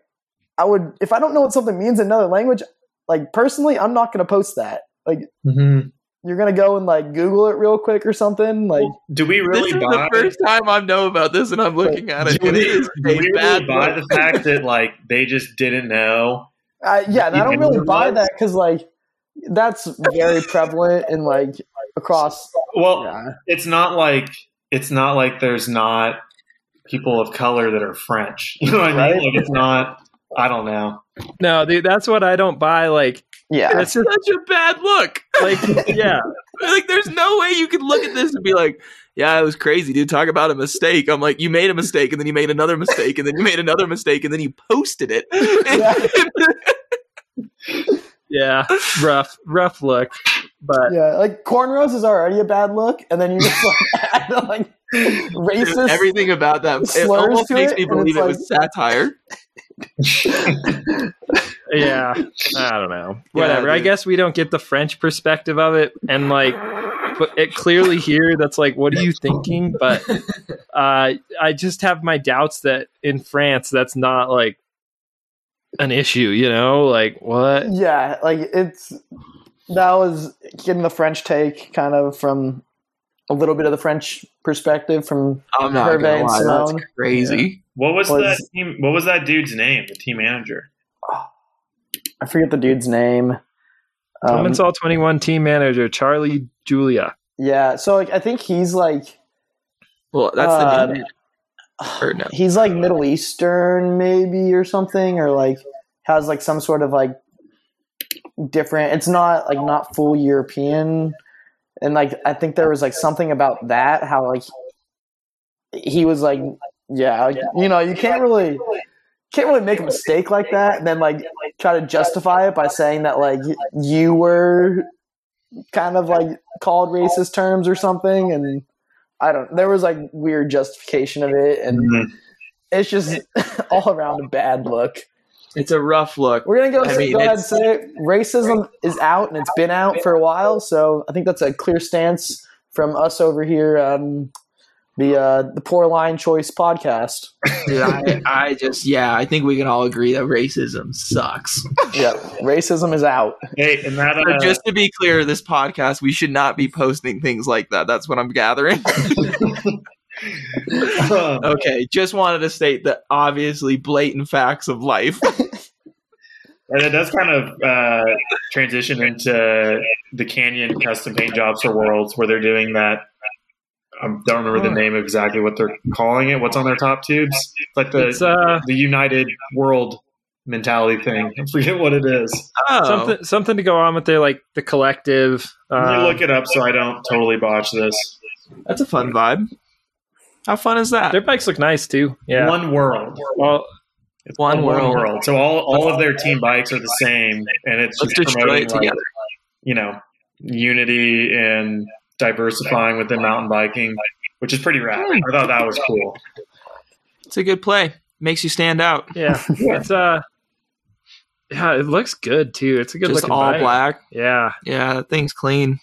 I would if I don't know what something means in another language, like personally, I'm not gonna post that. Like Mm-hmm. you're gonna go and like Google it real quick or something. Like Do we really? This really is buy? the first time I know about this, and I'm looking at it. do and we, it is do a we bad really buy the fact that like they just didn't know? I, yeah, and I don't really buy that because like that's very prevalent and like across. Well, Yeah. it's not like it's not like there's not people of color that are French. You know what I mean? Right. Like it's not. I don't know. no, dude. That's what I don't buy. Like, Yeah, it's just Such a bad look. like, yeah, Like, there's no way you could look at this and be like, "Yeah, it was crazy, dude." Talk about a mistake. I'm like, you made a mistake, and then you made another mistake, and then you made another mistake, and then you posted it. yeah. Rough, rough look. But yeah, like cornrows is already a bad look, and then you just like add like racist. Everything about that it slurs almost makes it, me believe it it's was satire. Yeah, I don't know. Whatever. I guess we don't get the French perspective of it, and like, but it clearly here that's like, what are you thinking? But uh, I just have my doubts that in France that's not like an issue. You know, like what? yeah, like it's that was getting the French take kind of from a little bit of the French perspective from I'm not Hervé gonna and lie, Simone. that's crazy. What was, Was- that team? What was that dude's name? The team manager. I forget the dude's name. Um, Commencal twenty one team manager Charlie Julia. yeah, so like I think he's like Well, that's Uh, the name. Or no. he's like Middle Eastern maybe or something, or like has like some sort of like different. It's not like not full European, and like I think there was like something about that how like he was like yeah, like, you know you can't really can't really make a mistake like that and then like try to justify it by saying that like you were kind of like called racist terms or something and I don't there was like weird justification of it and Mhm. it's just all around a bad look. It's a rough look. We're gonna go, I mean, go ahead and say it. racism is out and it's been out for a while. So I think that's a clear stance from us over here. Um, The uh, the Poor Line Choice podcast. Dude, I, I just yeah, I think we can all agree that racism sucks. Yeah, racism is out. Hey, and that But uh, just to be clear, this podcast we should not be posting things like that. That's what I'm gathering. okay, just wanted to state the obviously blatant facts of life. And it does kind of uh, transition into the Canyon custom paint jobs for Worlds, where they're doing that. I don't remember the name of exactly what they're calling it. What's on their top tubes? It's like the It's uh the United World mentality thing. I forget what it is. Oh, something something to go on with their like the collective. Let me Uh, look it up so I don't totally botch this. that's a fun vibe. How fun is that? their bikes look nice too. Yeah. One World. well, It's One called World. So all, all of their team bikes are the same, and it's Let's just promoting it like, together. you know unity and diversifying within mountain biking, which is pretty rad. I thought that was cool. It's a good play. Makes you stand out. yeah. It's uh yeah, it looks good too. It's a good Just looking all bike. black. Yeah. Yeah, that thing's clean.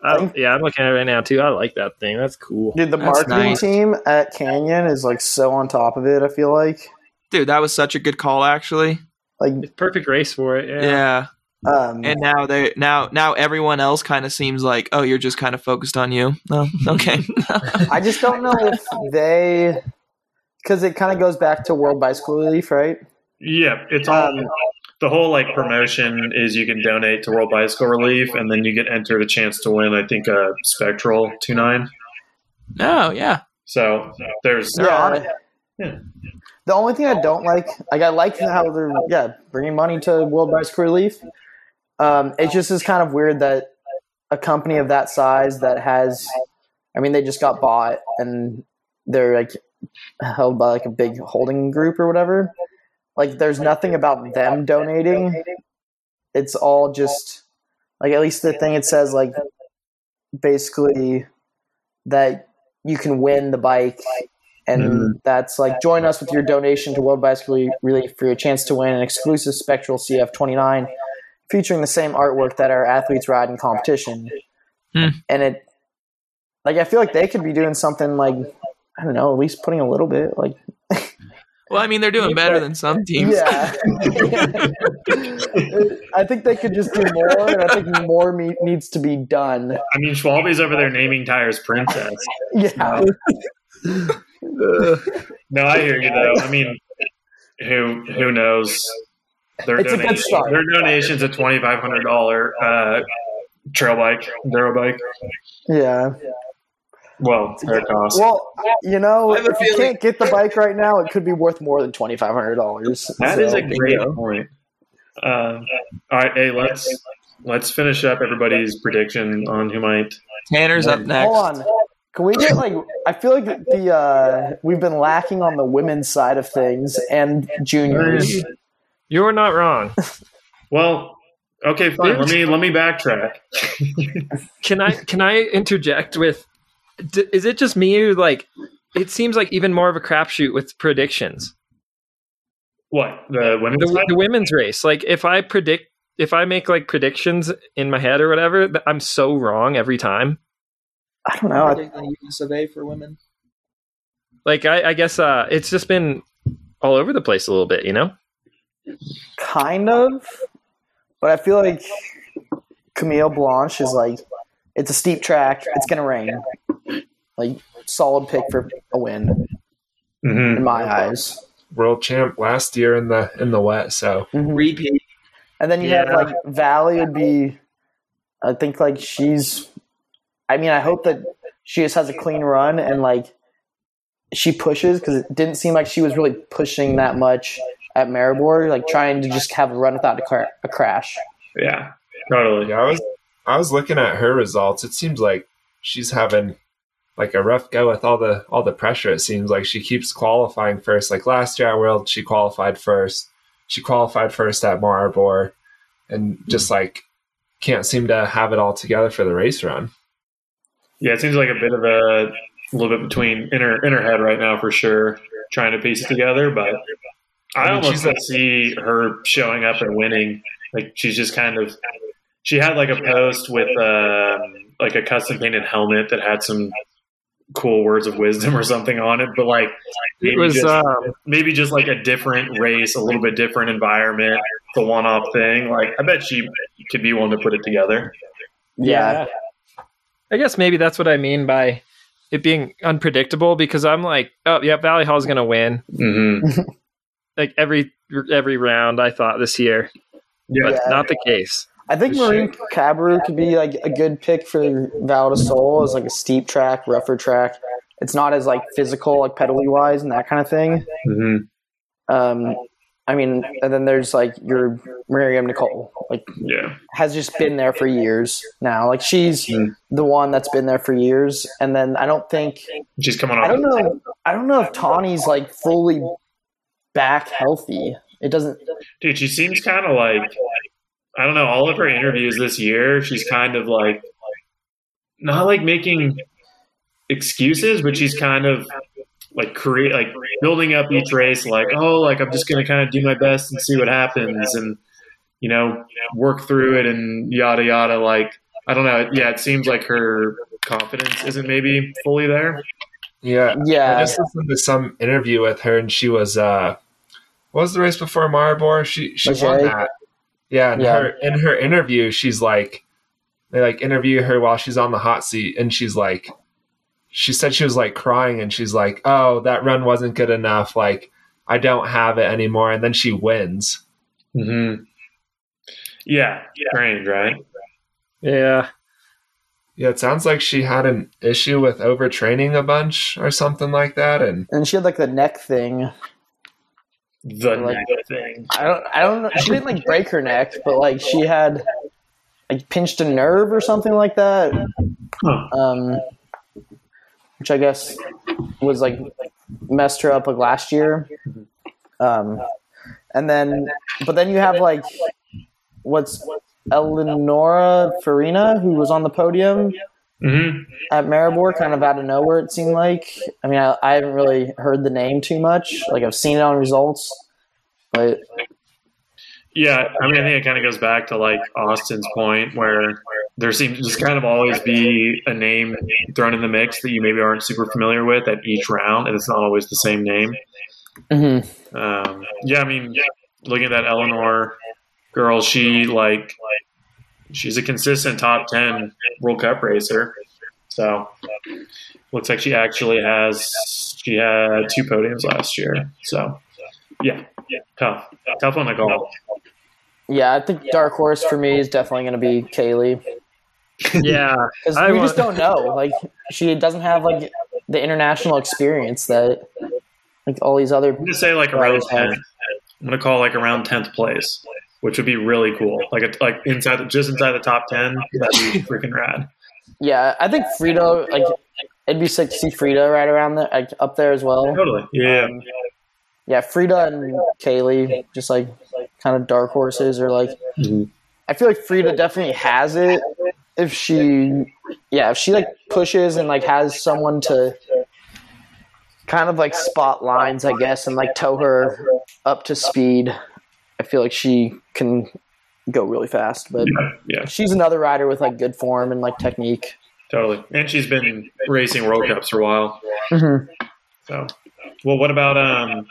I, yeah, I'm looking at it right now too. I like that thing. That's cool. Dude, the That's marketing nice. team at Canyon is like so on top of it. I feel like Dude, that was such a good call actually. like It's perfect race for it. Yeah. Yeah. Um And now they now now everyone else kind of seems like, oh, you're just kind of focused on you. Oh, okay. I just don't know if they because it kind of goes back to World Bicycle Relief, right? Yeah, it's all Um, the whole like promotion is you can donate to World Bicycle Relief, and then you get entered a chance to win. I think a Spectral two nine. oh yeah. So there's They're. Yeah. The only thing I don't like, like I like how they're yeah bringing money to World Bicycle Relief. Um, it just is kind of weird that a company of that size that has, I mean, they just got bought and they're like held by like a big holding group or whatever. Like, there's nothing about them donating. It's all just like at least the thing it says like basically that you can win the bike and Mhm. that's like join us with your donation to World Bicycle Relief for your chance to win an exclusive Spectral CF29 featuring the same artwork that our athletes ride in competition. Hmm. And it, like, I feel like they could be doing something like, I don't know, at least putting a little bit, like, Well, I mean, they're doing better than some teams. yeah. I think they could just do more, and I think more me- needs to be done. I mean, Schwalbe's over there naming tires Princess. Yeah. No, I hear you though. I mean, who who knows? Their It's a good donation, start. their donation's a twenty five hundred dollar uh, trail bike, enduro bike. Yeah. Well, their cost. Well, you know, I have if you can't get the bike right now, it could be worth more than twenty five hundred dollars. That is a great Bingo. point. Um, all right, hey, let's let's finish up everybody's prediction on who might. Tanner's up next. Hold on. Can we get like? I feel like the uh, we've been lacking on the women's side of things and juniors. You're not wrong. Well, okay, fine. Let me let me backtrack. Can I can I interject with? D- is it just me who like? It seems like even more of a crapshoot with predictions. What the women's The, the women's race, like if I predict, if I make like predictions in my head or whatever, I'm so wrong every time. I don't know. I, the US of A for women. Like I, I guess uh, it's just been all over the place a little bit, you know. Kind of, but I feel like Camille Balanche is like it's a steep track. It's gonna rain. Like solid pick for a win Mhm. in my eyes. World champ last year in the in the wet. So Mhm. Repeat. And then you have like Vali would be. I think like she's. I mean, I hope that she just has a clean run and like she pushes because it didn't seem like she was really pushing that much at Maribor, like trying to just have a run without a, car- a crash. Yeah, totally. yeah, I was I was looking at her results. It seems like she's having like a rough go with all the all the pressure. It seems like she keeps qualifying first. Like last year at World, she qualified first. She qualified first at Maribor, and just hmm. like can't seem to have it all together for the race run. Yeah, it seems like a bit of a, a little bit between in her in her head right now for sure, trying to piece it together. But I, I mean, almost she's can see her showing up and winning. Like she's just kind of. She had like a post with um, like a custom painted helmet that had some cool words of wisdom or something on it, but like maybe It was just, um, maybe just like a different race, a little bit different environment, the one off thing. Like I bet she could be willing to put it together. Yeah. I guess maybe that's what I mean by it being unpredictable because I'm like, oh yeah, Vali Höll's gonna win. hmm Like every every round I thought this year. Yeah. But Yeah. not the case. I think For Marine Cabirou could be like a good pick for Val di Sole as like a steep track, rougher track. It's not as like physical, like pedally wise and that kind of thing. hmm Um, I mean, and then there's like your Myriam Nicole, like Yeah. has just been there for years now. Like she's Mm. the one that's been there for years. And then I don't think She's coming I don't know I don't know if Tahnee's like fully back healthy. It doesn't Dude, she seems kind of like I don't know. All of her interviews this year, she's kind of like not like making excuses, but she's kind of like create like building up each race. Like, oh, like I'm just gonna kind of do my best and see what happens, and you know, work through it and yada yada. Like, I don't know. Yeah, it seems like her confidence isn't maybe fully there. Yeah. Yeah. I just listened to some interview with her, and she was uh, what was the race before Maribor? She she won that. Yeah, and Yeah. her in her interview, she's like, they like interview her while she's on the hot seat, and she's like, she said she was like crying, and she's like, oh, that run wasn't good enough. Like, I don't have it anymore, and then she wins. Mm-hmm. Yeah, strange, right? Yeah. Yeah, it sounds like she had an issue with overtraining a bunch or something like that, and And she had like the neck thing. The Like- neck thing. I don't I don't know she didn't like break her neck, but like she had like pinched a nerve or something like that. Huh. Um which I guess was like messed her up like last year. Um and then but then you have like what's Eleonora Farina who was on the podium hmm at Maribor kind of out of nowhere it seemed like. I mean I, I haven't really heard the name too much. Like I've seen it on results. But Yeah, I mean, I think it kind of goes back to like Austin's point, where there seems to just kind of always be a name thrown in the mix that you maybe aren't super familiar with at each round, and it's not always the same name. Um, yeah, I mean, looking at that Eleanor girl, she like she's a consistent top ten World Cup racer. So looks like she actually has she had two podiums last year. So yeah, tough, tough one to call. Yeah, I think dark horse for me is definitely going to be Kaylee Yeah. because we want- just don't know. Like she doesn't have like the international experience that like all these other. I'm gonna say like around tenth. I'm gonna call like around tenth place, which would be really cool. Like a, like inside just inside the top ten, that'd be freaking rad. Yeah, I think Frida like it'd be sick to see Frida right around there, like up there as well. Totally. Yeah. Um, yeah, Frida and Kaylee just like kind of dark horses or like. Mhm. I feel like Frida definitely has it if she, yeah, if she like pushes and like has someone to kind of like spot lines, I guess, and like tow her up to speed. I feel like she can go really fast, but yeah, yeah, she's another rider with like good form and like technique. totally. And she's been racing World Cups for a while. Mm-hmm. So, well, what about um?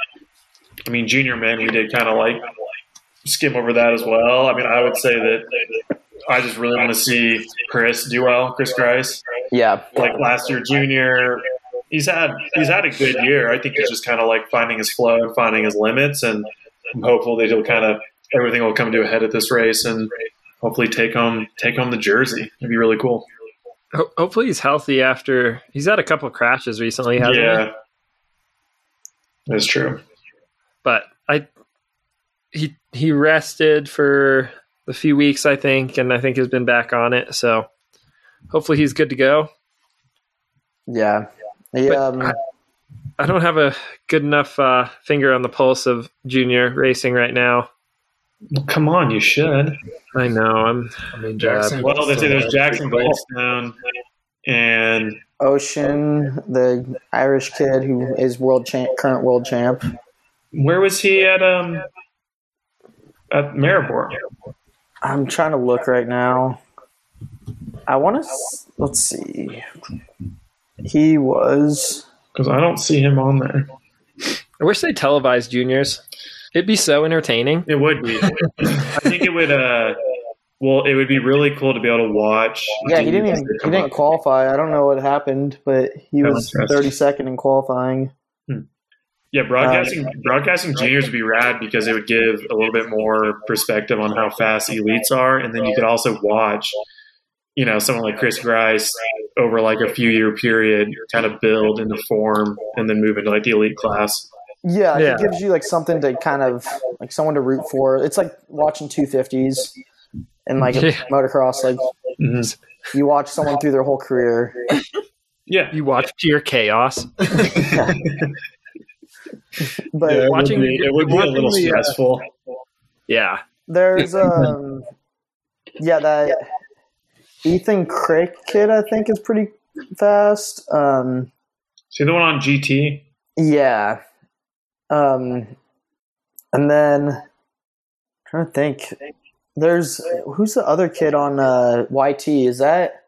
I mean, junior men, we did kind of like skim over that as well. I mean, I would say that I just really want to see Chris do well, Chris Grice. Yeah, like last year junior he's had he's had a good year i think he's just kind of like finding his flow and finding his limits and i'm hopeful that he'll kind of everything will come to a head at this race and hopefully take home take home the jersey it'd be really cool hopefully he's healthy after he's had a couple crashes recently, hasn't he? yeah that's true But I he he rested for a few weeks, I think, and I think has been back on it. So hopefully he's good to go. yeah, yeah. But Um, I- I don't have a good enough uh, finger on the pulse of junior racing right now. well, come on you should I know I'm I mean, Jackson. well they say there's jackson goldstone and Oisin, the Irish kid who is world champ, current world champ. where was he at um at maribor I'm trying to look right now. I want to. Let's see. He was. Because I don't see him on there. I wish they televised juniors. It'd be so entertaining. It would be. I think it would. uh Well, it would be really cool to be able to watch. Yeah, he didn't even he didn't on. qualify. I don't know what happened, but he Oh, was thirty second in qualifying. Yeah, broadcasting broadcasting juniors would be rad because it would give a little bit more perspective on how fast elites are, and then you could also watch, you know, someone like Chris Grice over like a few year period, kind of build into form, and then move into like the elite class. Yeah, Yeah. it gives you like something to kind of like someone to root for. It's like watching two fifties and like Yeah. motocross. Like you watch someone through their whole career. Yeah, You watch pure chaos. But yeah, it watching- would be, it would be a watching little the, uh, stressful. Yeah. there's um yeah that Ethan Craik kid I think is pretty fast. Um See the one on GT? Yeah. Um, and then I'm trying to think. There's who's the other kid on uh, YT? Is that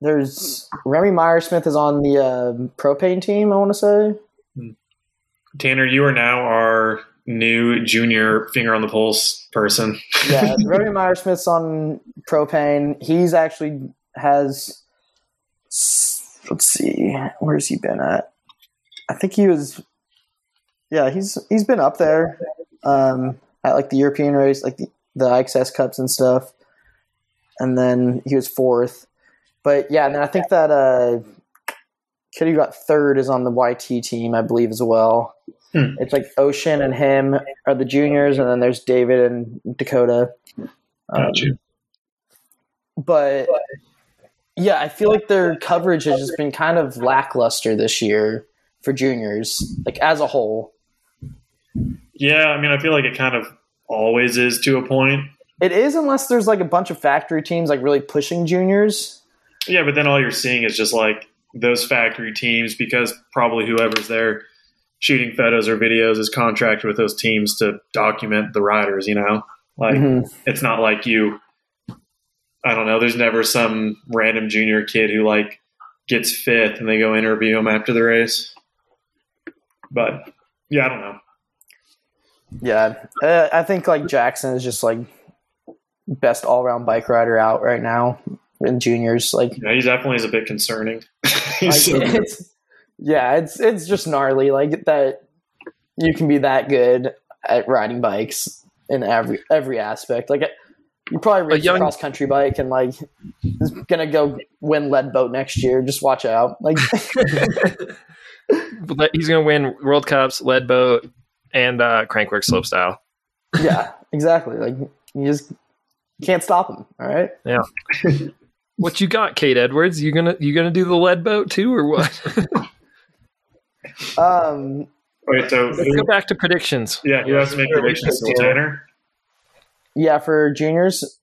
there's Remy Meier-Smith is on the uh, Propain team. I want to say. Tanner, you are now our new junior finger on the pulse person. Yeah, Remy Meier-Smith's on Propain. He's actually has. Let's see, where's he been at? I think he was. Yeah, he's he's been up there, um, at like the European race, like the, the IXS cups and stuff, and then he was fourth. But yeah, and then I think that uh, kid who got third is on the YT team, I believe, as well. Hmm. It's like Oisin and him are the juniors, and then there's David and Dakota. Um, Got you. but yeah, I feel like their coverage has just been kind of lackluster this year for juniors, like as a whole. Yeah, I mean, I feel like it kind of always is to a point. It is unless there's like a bunch of factory teams like really pushing juniors. Yeah, but then all you're seeing is just like those factory teams because probably whoever's there shooting photos or videos is contracted with those teams to document the riders, you know? Like Mhm. it's not like you I don't know, there's never some random junior kid who like gets fifth and they go interview him after the race. But yeah, I don't know. Yeah, uh, I think like Jackson is just like best all around bike rider out right now in juniors. Like, Yeah, he definitely is a bit concerning. like, so good. it's yeah, it's it's just gnarly like that. You can be that good at riding bikes in every every aspect. Like you probably race a young- cross country bike and like is gonna go win Leadville next year. Just watch out. Like He's going to win World Cups, Leadville, and uh, Crankworx slopestyle. yeah, exactly. Like you just can't stop him. All right. Yeah. what you got, Kate Edwards? You gonna you gonna do the Leadville too, or what? Um. Wait, so Let's who, go back to predictions. yeah, you has to make predictions to Tanner? Yeah, for juniors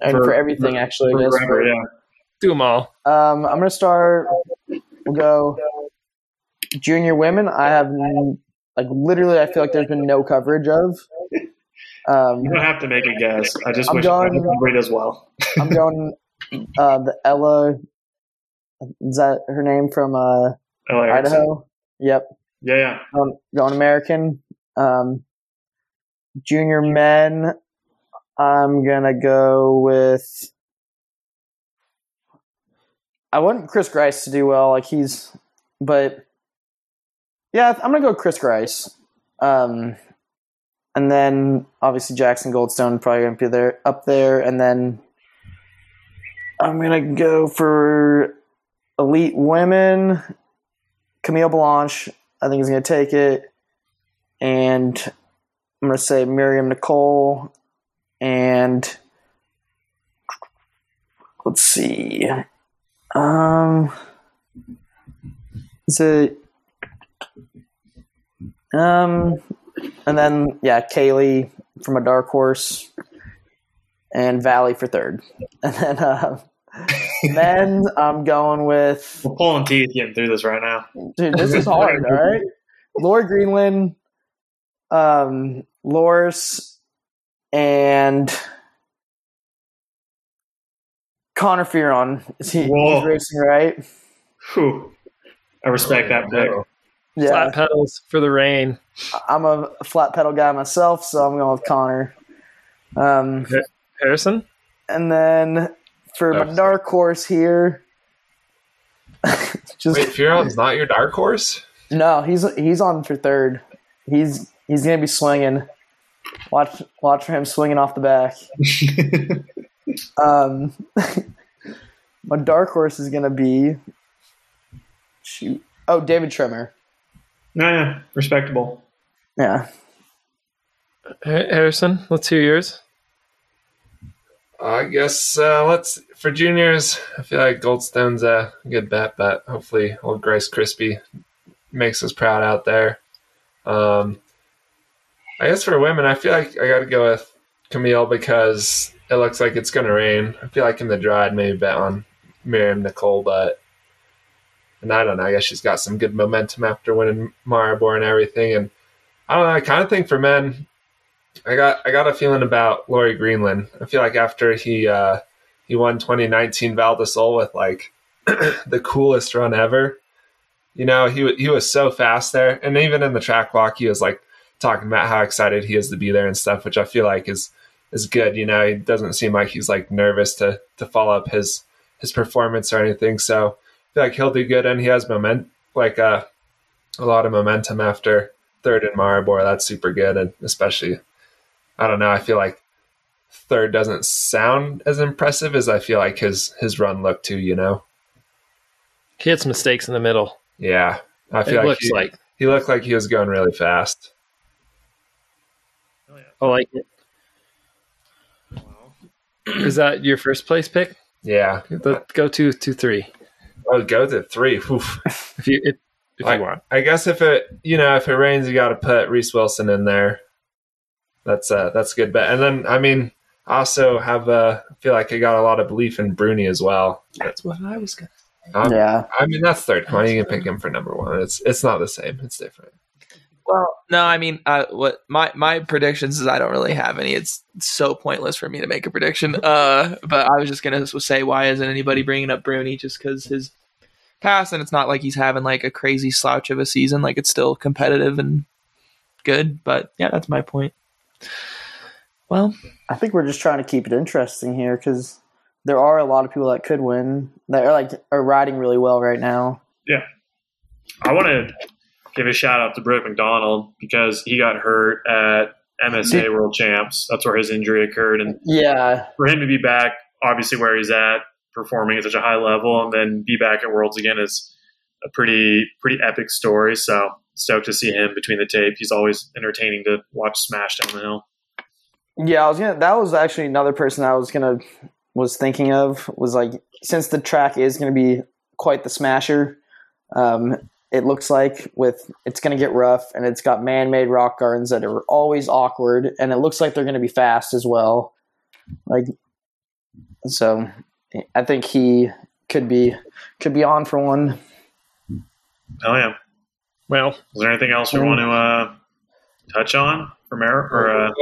and for, For- everything actually. I For guess. Bremer, yeah. Do them all. Um, I'm gonna start. We'll go junior women. I have like literally. I feel like there's been no coverage of. Um, You don't have to make a guess. I just I'm wish going- everybody does well. I'm going uh, the Ella. Is that her name from uh, Ella Erickson. Idaho? Yep. Yeah, yeah. Um, going American. Um, junior men. I'm gonna go with. I want Chris Grice to do well. Like he's, but yeah, I'm gonna go with Chris Grice. Um, and then obviously Jackson Goldstone probably gonna be there up there, and then I'm gonna go for elite women. Camille Balanche, I think is gonna take it, and I'm gonna say Myriam Nicole, and let's see, um, is it, um, and then yeah, Kaylee from a dark horse, and Vali for third, and then uh, then I'm going with We're pulling teeth getting through this right now. dude. This is hard. all right, Laura Greenland, um, Loris, and Connor Fearon. Is he Whoa. he's racing right? Whew. I respect that pick. Yeah, Flat pedals for the rain. I'm a flat pedal guy myself, so I'm going with Connor. Um, Harrison? and then for my dark horse here, just Wait, Fearon's not your dark horse? no, he's he's on for third. He's he's gonna be swinging. Watch watch for him swinging off the back. Um, my dark horse is gonna be shoot. Oh, David Trummer. Nah, yeah, respectable. Yeah, Ha- Harrison, let's hear yours. I guess uh, let's for juniors. I feel like Goldstone's a good bet, but hopefully old Grace Crispy makes us proud out there. Um, I guess for women, I feel like I got to go with Camille because it looks like it's going to rain. I feel like in the dry, I'd maybe bet on Myriam Nicole, but and I don't know. I guess she's got some good momentum after winning Maribor and everything. And I don't know. I kind of think for men, I got I got a feeling about Laurie Greenland. I feel like after he uh, he won 2019 Val with like the coolest run ever. You know, he he was so fast there, and even in the track walk, he was like talking about how excited he is to be there and stuff, which I feel like is is good. You know, he doesn't seem like he's like nervous to to follow up his his performance or anything. So I feel like he'll do good, and he has moment like uh, a lot of momentum after third in Maribor. That's super good, and especially I don't know. I feel like third doesn't sound as impressive as I feel like his his run looked to. You know, He had some mistakes in the middle. yeah. I It feel like looks he, like. he looked like he was going really fast. I like Is that your first place pick? Yeah, Let go to two three. I'll go to three. Oof. If you if, if I, you want. I guess if it you know if it rains, you got to put Reece Wilson in there. That's uh that's a good bet. And then I mean, I also have uh feel like I got a lot of belief in Bruni as well. That's what I was gonna. Um, yeah. I mean that's third. Why on, you can pick him for number one. It's it's not the same. It's different. Well, no, I mean, uh, what my my predictions is I don't really have any. It's so pointless for me to make a prediction. Uh, but I was just gonna say, why isn't anybody bringing up Bruni? Just because his pass, and it's not like he's having like a crazy slouch of a season. Like it's still competitive and good. But yeah, that's my point. Well, I think we're just trying to keep it interesting here because there are a lot of people that could win that are like are riding really well right now. Yeah, I want to give a shout out to Brook Macdonald because he got hurt at MSA World Champs. That's where his injury occurred, and Yeah, for him to be back, obviously where he's at, performing at such a high level, and then be back at Worlds again is a pretty pretty epic story. So stoked to see him between the tape. He's always entertaining to watch smash down the hill. Yeah. I was gonna. That was actually another person I was gonna was thinking of was like since the track is gonna be quite the smasher. Um, it looks like with it's going to get rough and it's got man-made rock gardens that are always awkward and it looks like they're going to be fast as well like so i think he could be could be on for one Oh yeah. Well, Is there anything else we want to uh, touch on from Eric? Or uh,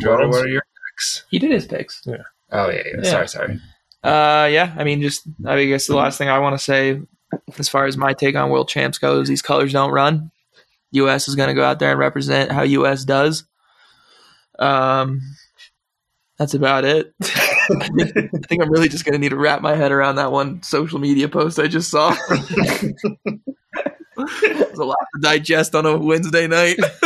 Schroeder, what are your picks? he did his picks. Oh yeah, yeah. Yeah. Sorry, sorry. Uh, yeah. I mean, just I guess the last thing I want to say, as far as my take on world champs goes, these colors don't run. U.S. is going to go out there and represent how U.S. does. Um, that's about it. I think I'm really just going to need to wrap my head around that one social media post I just saw. There's a lot to digest on a Wednesday night.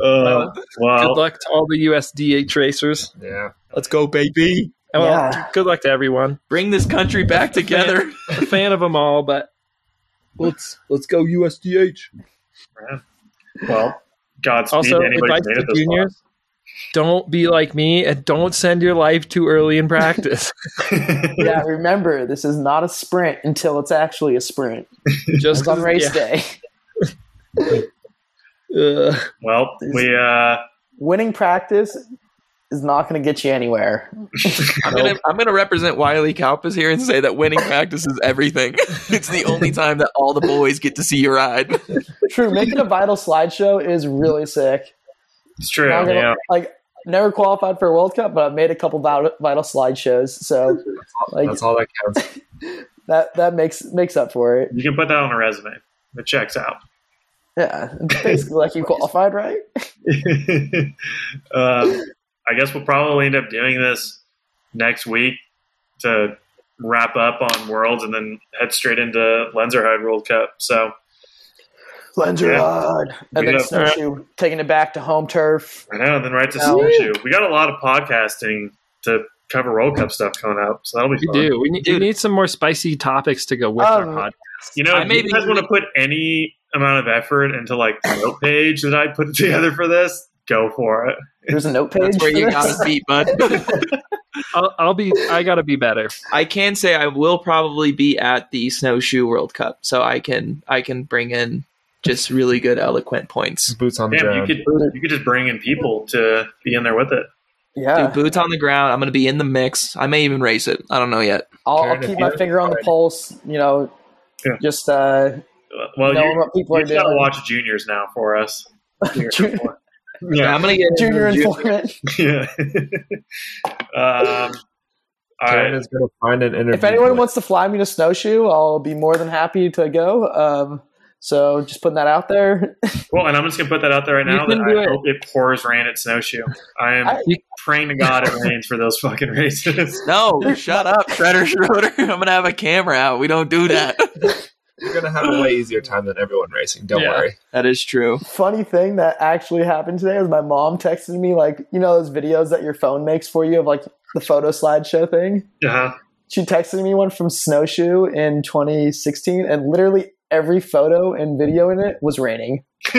uh, good luck to all the USDH racers. Yeah. Let's go, baby! Well, Yeah. good luck to everyone. Bring this country back together. A fan of them all, but let's let's go USDH. well, Godspeed also anybody advice made to it this far. juniors: don't be like me and don't send your life too early in practice. yeah remember this is not a sprint until it's actually a sprint Just on race yeah. day Ugh. well, we uh, winning practice is not going to get you anywhere I'm gonna I'm gonna represent Wiley Kalpas here and say that winning practice is everything. it's the only time that all the boys get to see you ride. true making a vital slideshow is really sick it's true. Gonna- Yeah. like never qualified for a World Cup, but I've made a couple vital, vital slideshows. So like That's all that counts. that that makes makes up for it. You can put that on a resume. It checks out. Yeah, basically like you qualified, right? um, I guess we'll probably end up doing this next week to wrap up on Worlds and then head straight into Lenzerheide World Cup. So Lenzerheide, and We then got- snowshoe, taking it back to home turf. I know, and then right to Yeah. Snowshoe. We got a lot of podcasting to cover World Cup stuff coming up, so that'll be You fun. do. We need, we need some more spicy topics to go with Um, our podcast. You know, I if maybe- you guys want to put any amount of effort into like the note page that I put together for this, go for it. There's a note page. That's where you got to beat, bud. I'll, I'll be. I gotta be better. I can say I will probably be at the Snowshoe World Cup, so I can I can bring in just really good eloquent points. Boots on the Damn, you ground. could you could just bring in people to be in there with it. Yeah, Dude, boots on the ground. I'm going to be in the mix. I may even race it. I don't know yet. I'll, I'll keep my finger on the pulse. You know, Yeah. just uh, Well, knowing you, what people are you gotta doing. watch juniors now for us. Yeah, yeah, I'm going to get Junior informant. yeah. um, all Karen right. is going to find an interview. If anyone wants to fly me to snowshoe, I'll be more than happy to go. Um, so just putting that out there. Well, and I'm just gonna put that out there right You now. That can do I it. hope it pours rain at Snowshoe. I am I- praying to God it rains for those fucking races. No, shut up, Shredder Schroeder. I'm going to have a camera out. We don't do that. You're going to have a way easier time than everyone racing. Don't Yeah. worry. That is true. Funny thing that actually happened today was my mom texted me like, you know, those videos that your phone makes for you of like the photo slideshow thing. Uh-huh. She texted me one from Snowshoe in 2016, and literally every photo and video in it was raining.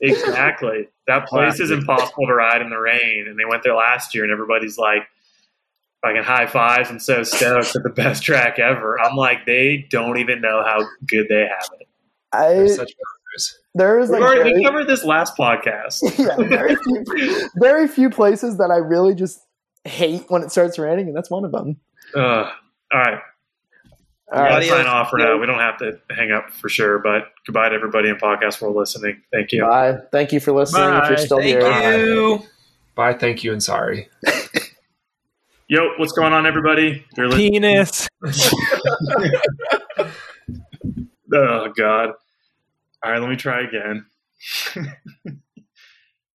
exactly. That place is impossible to ride in the rain, and they went there last year, and everybody's like, fucking high fives and so stoked at the best track ever. I'm like, they don't even know how good they have it. I They're such brothers. there was We, like already, we covered this last podcast. yeah, very few, very few places that I really just hate when it starts raining, and that's one of them. Ugh. all right. All We gotta right, Adios. sign off for now. We don't have to hang up for sure, but goodbye to everybody in podcast world listening. Thank you. bye. Thank you for listening. If you're still Thank here, you. Bye, thank you, and sorry. Yo, what's going on, everybody? You're li- Penis. oh God. All right, let me try again.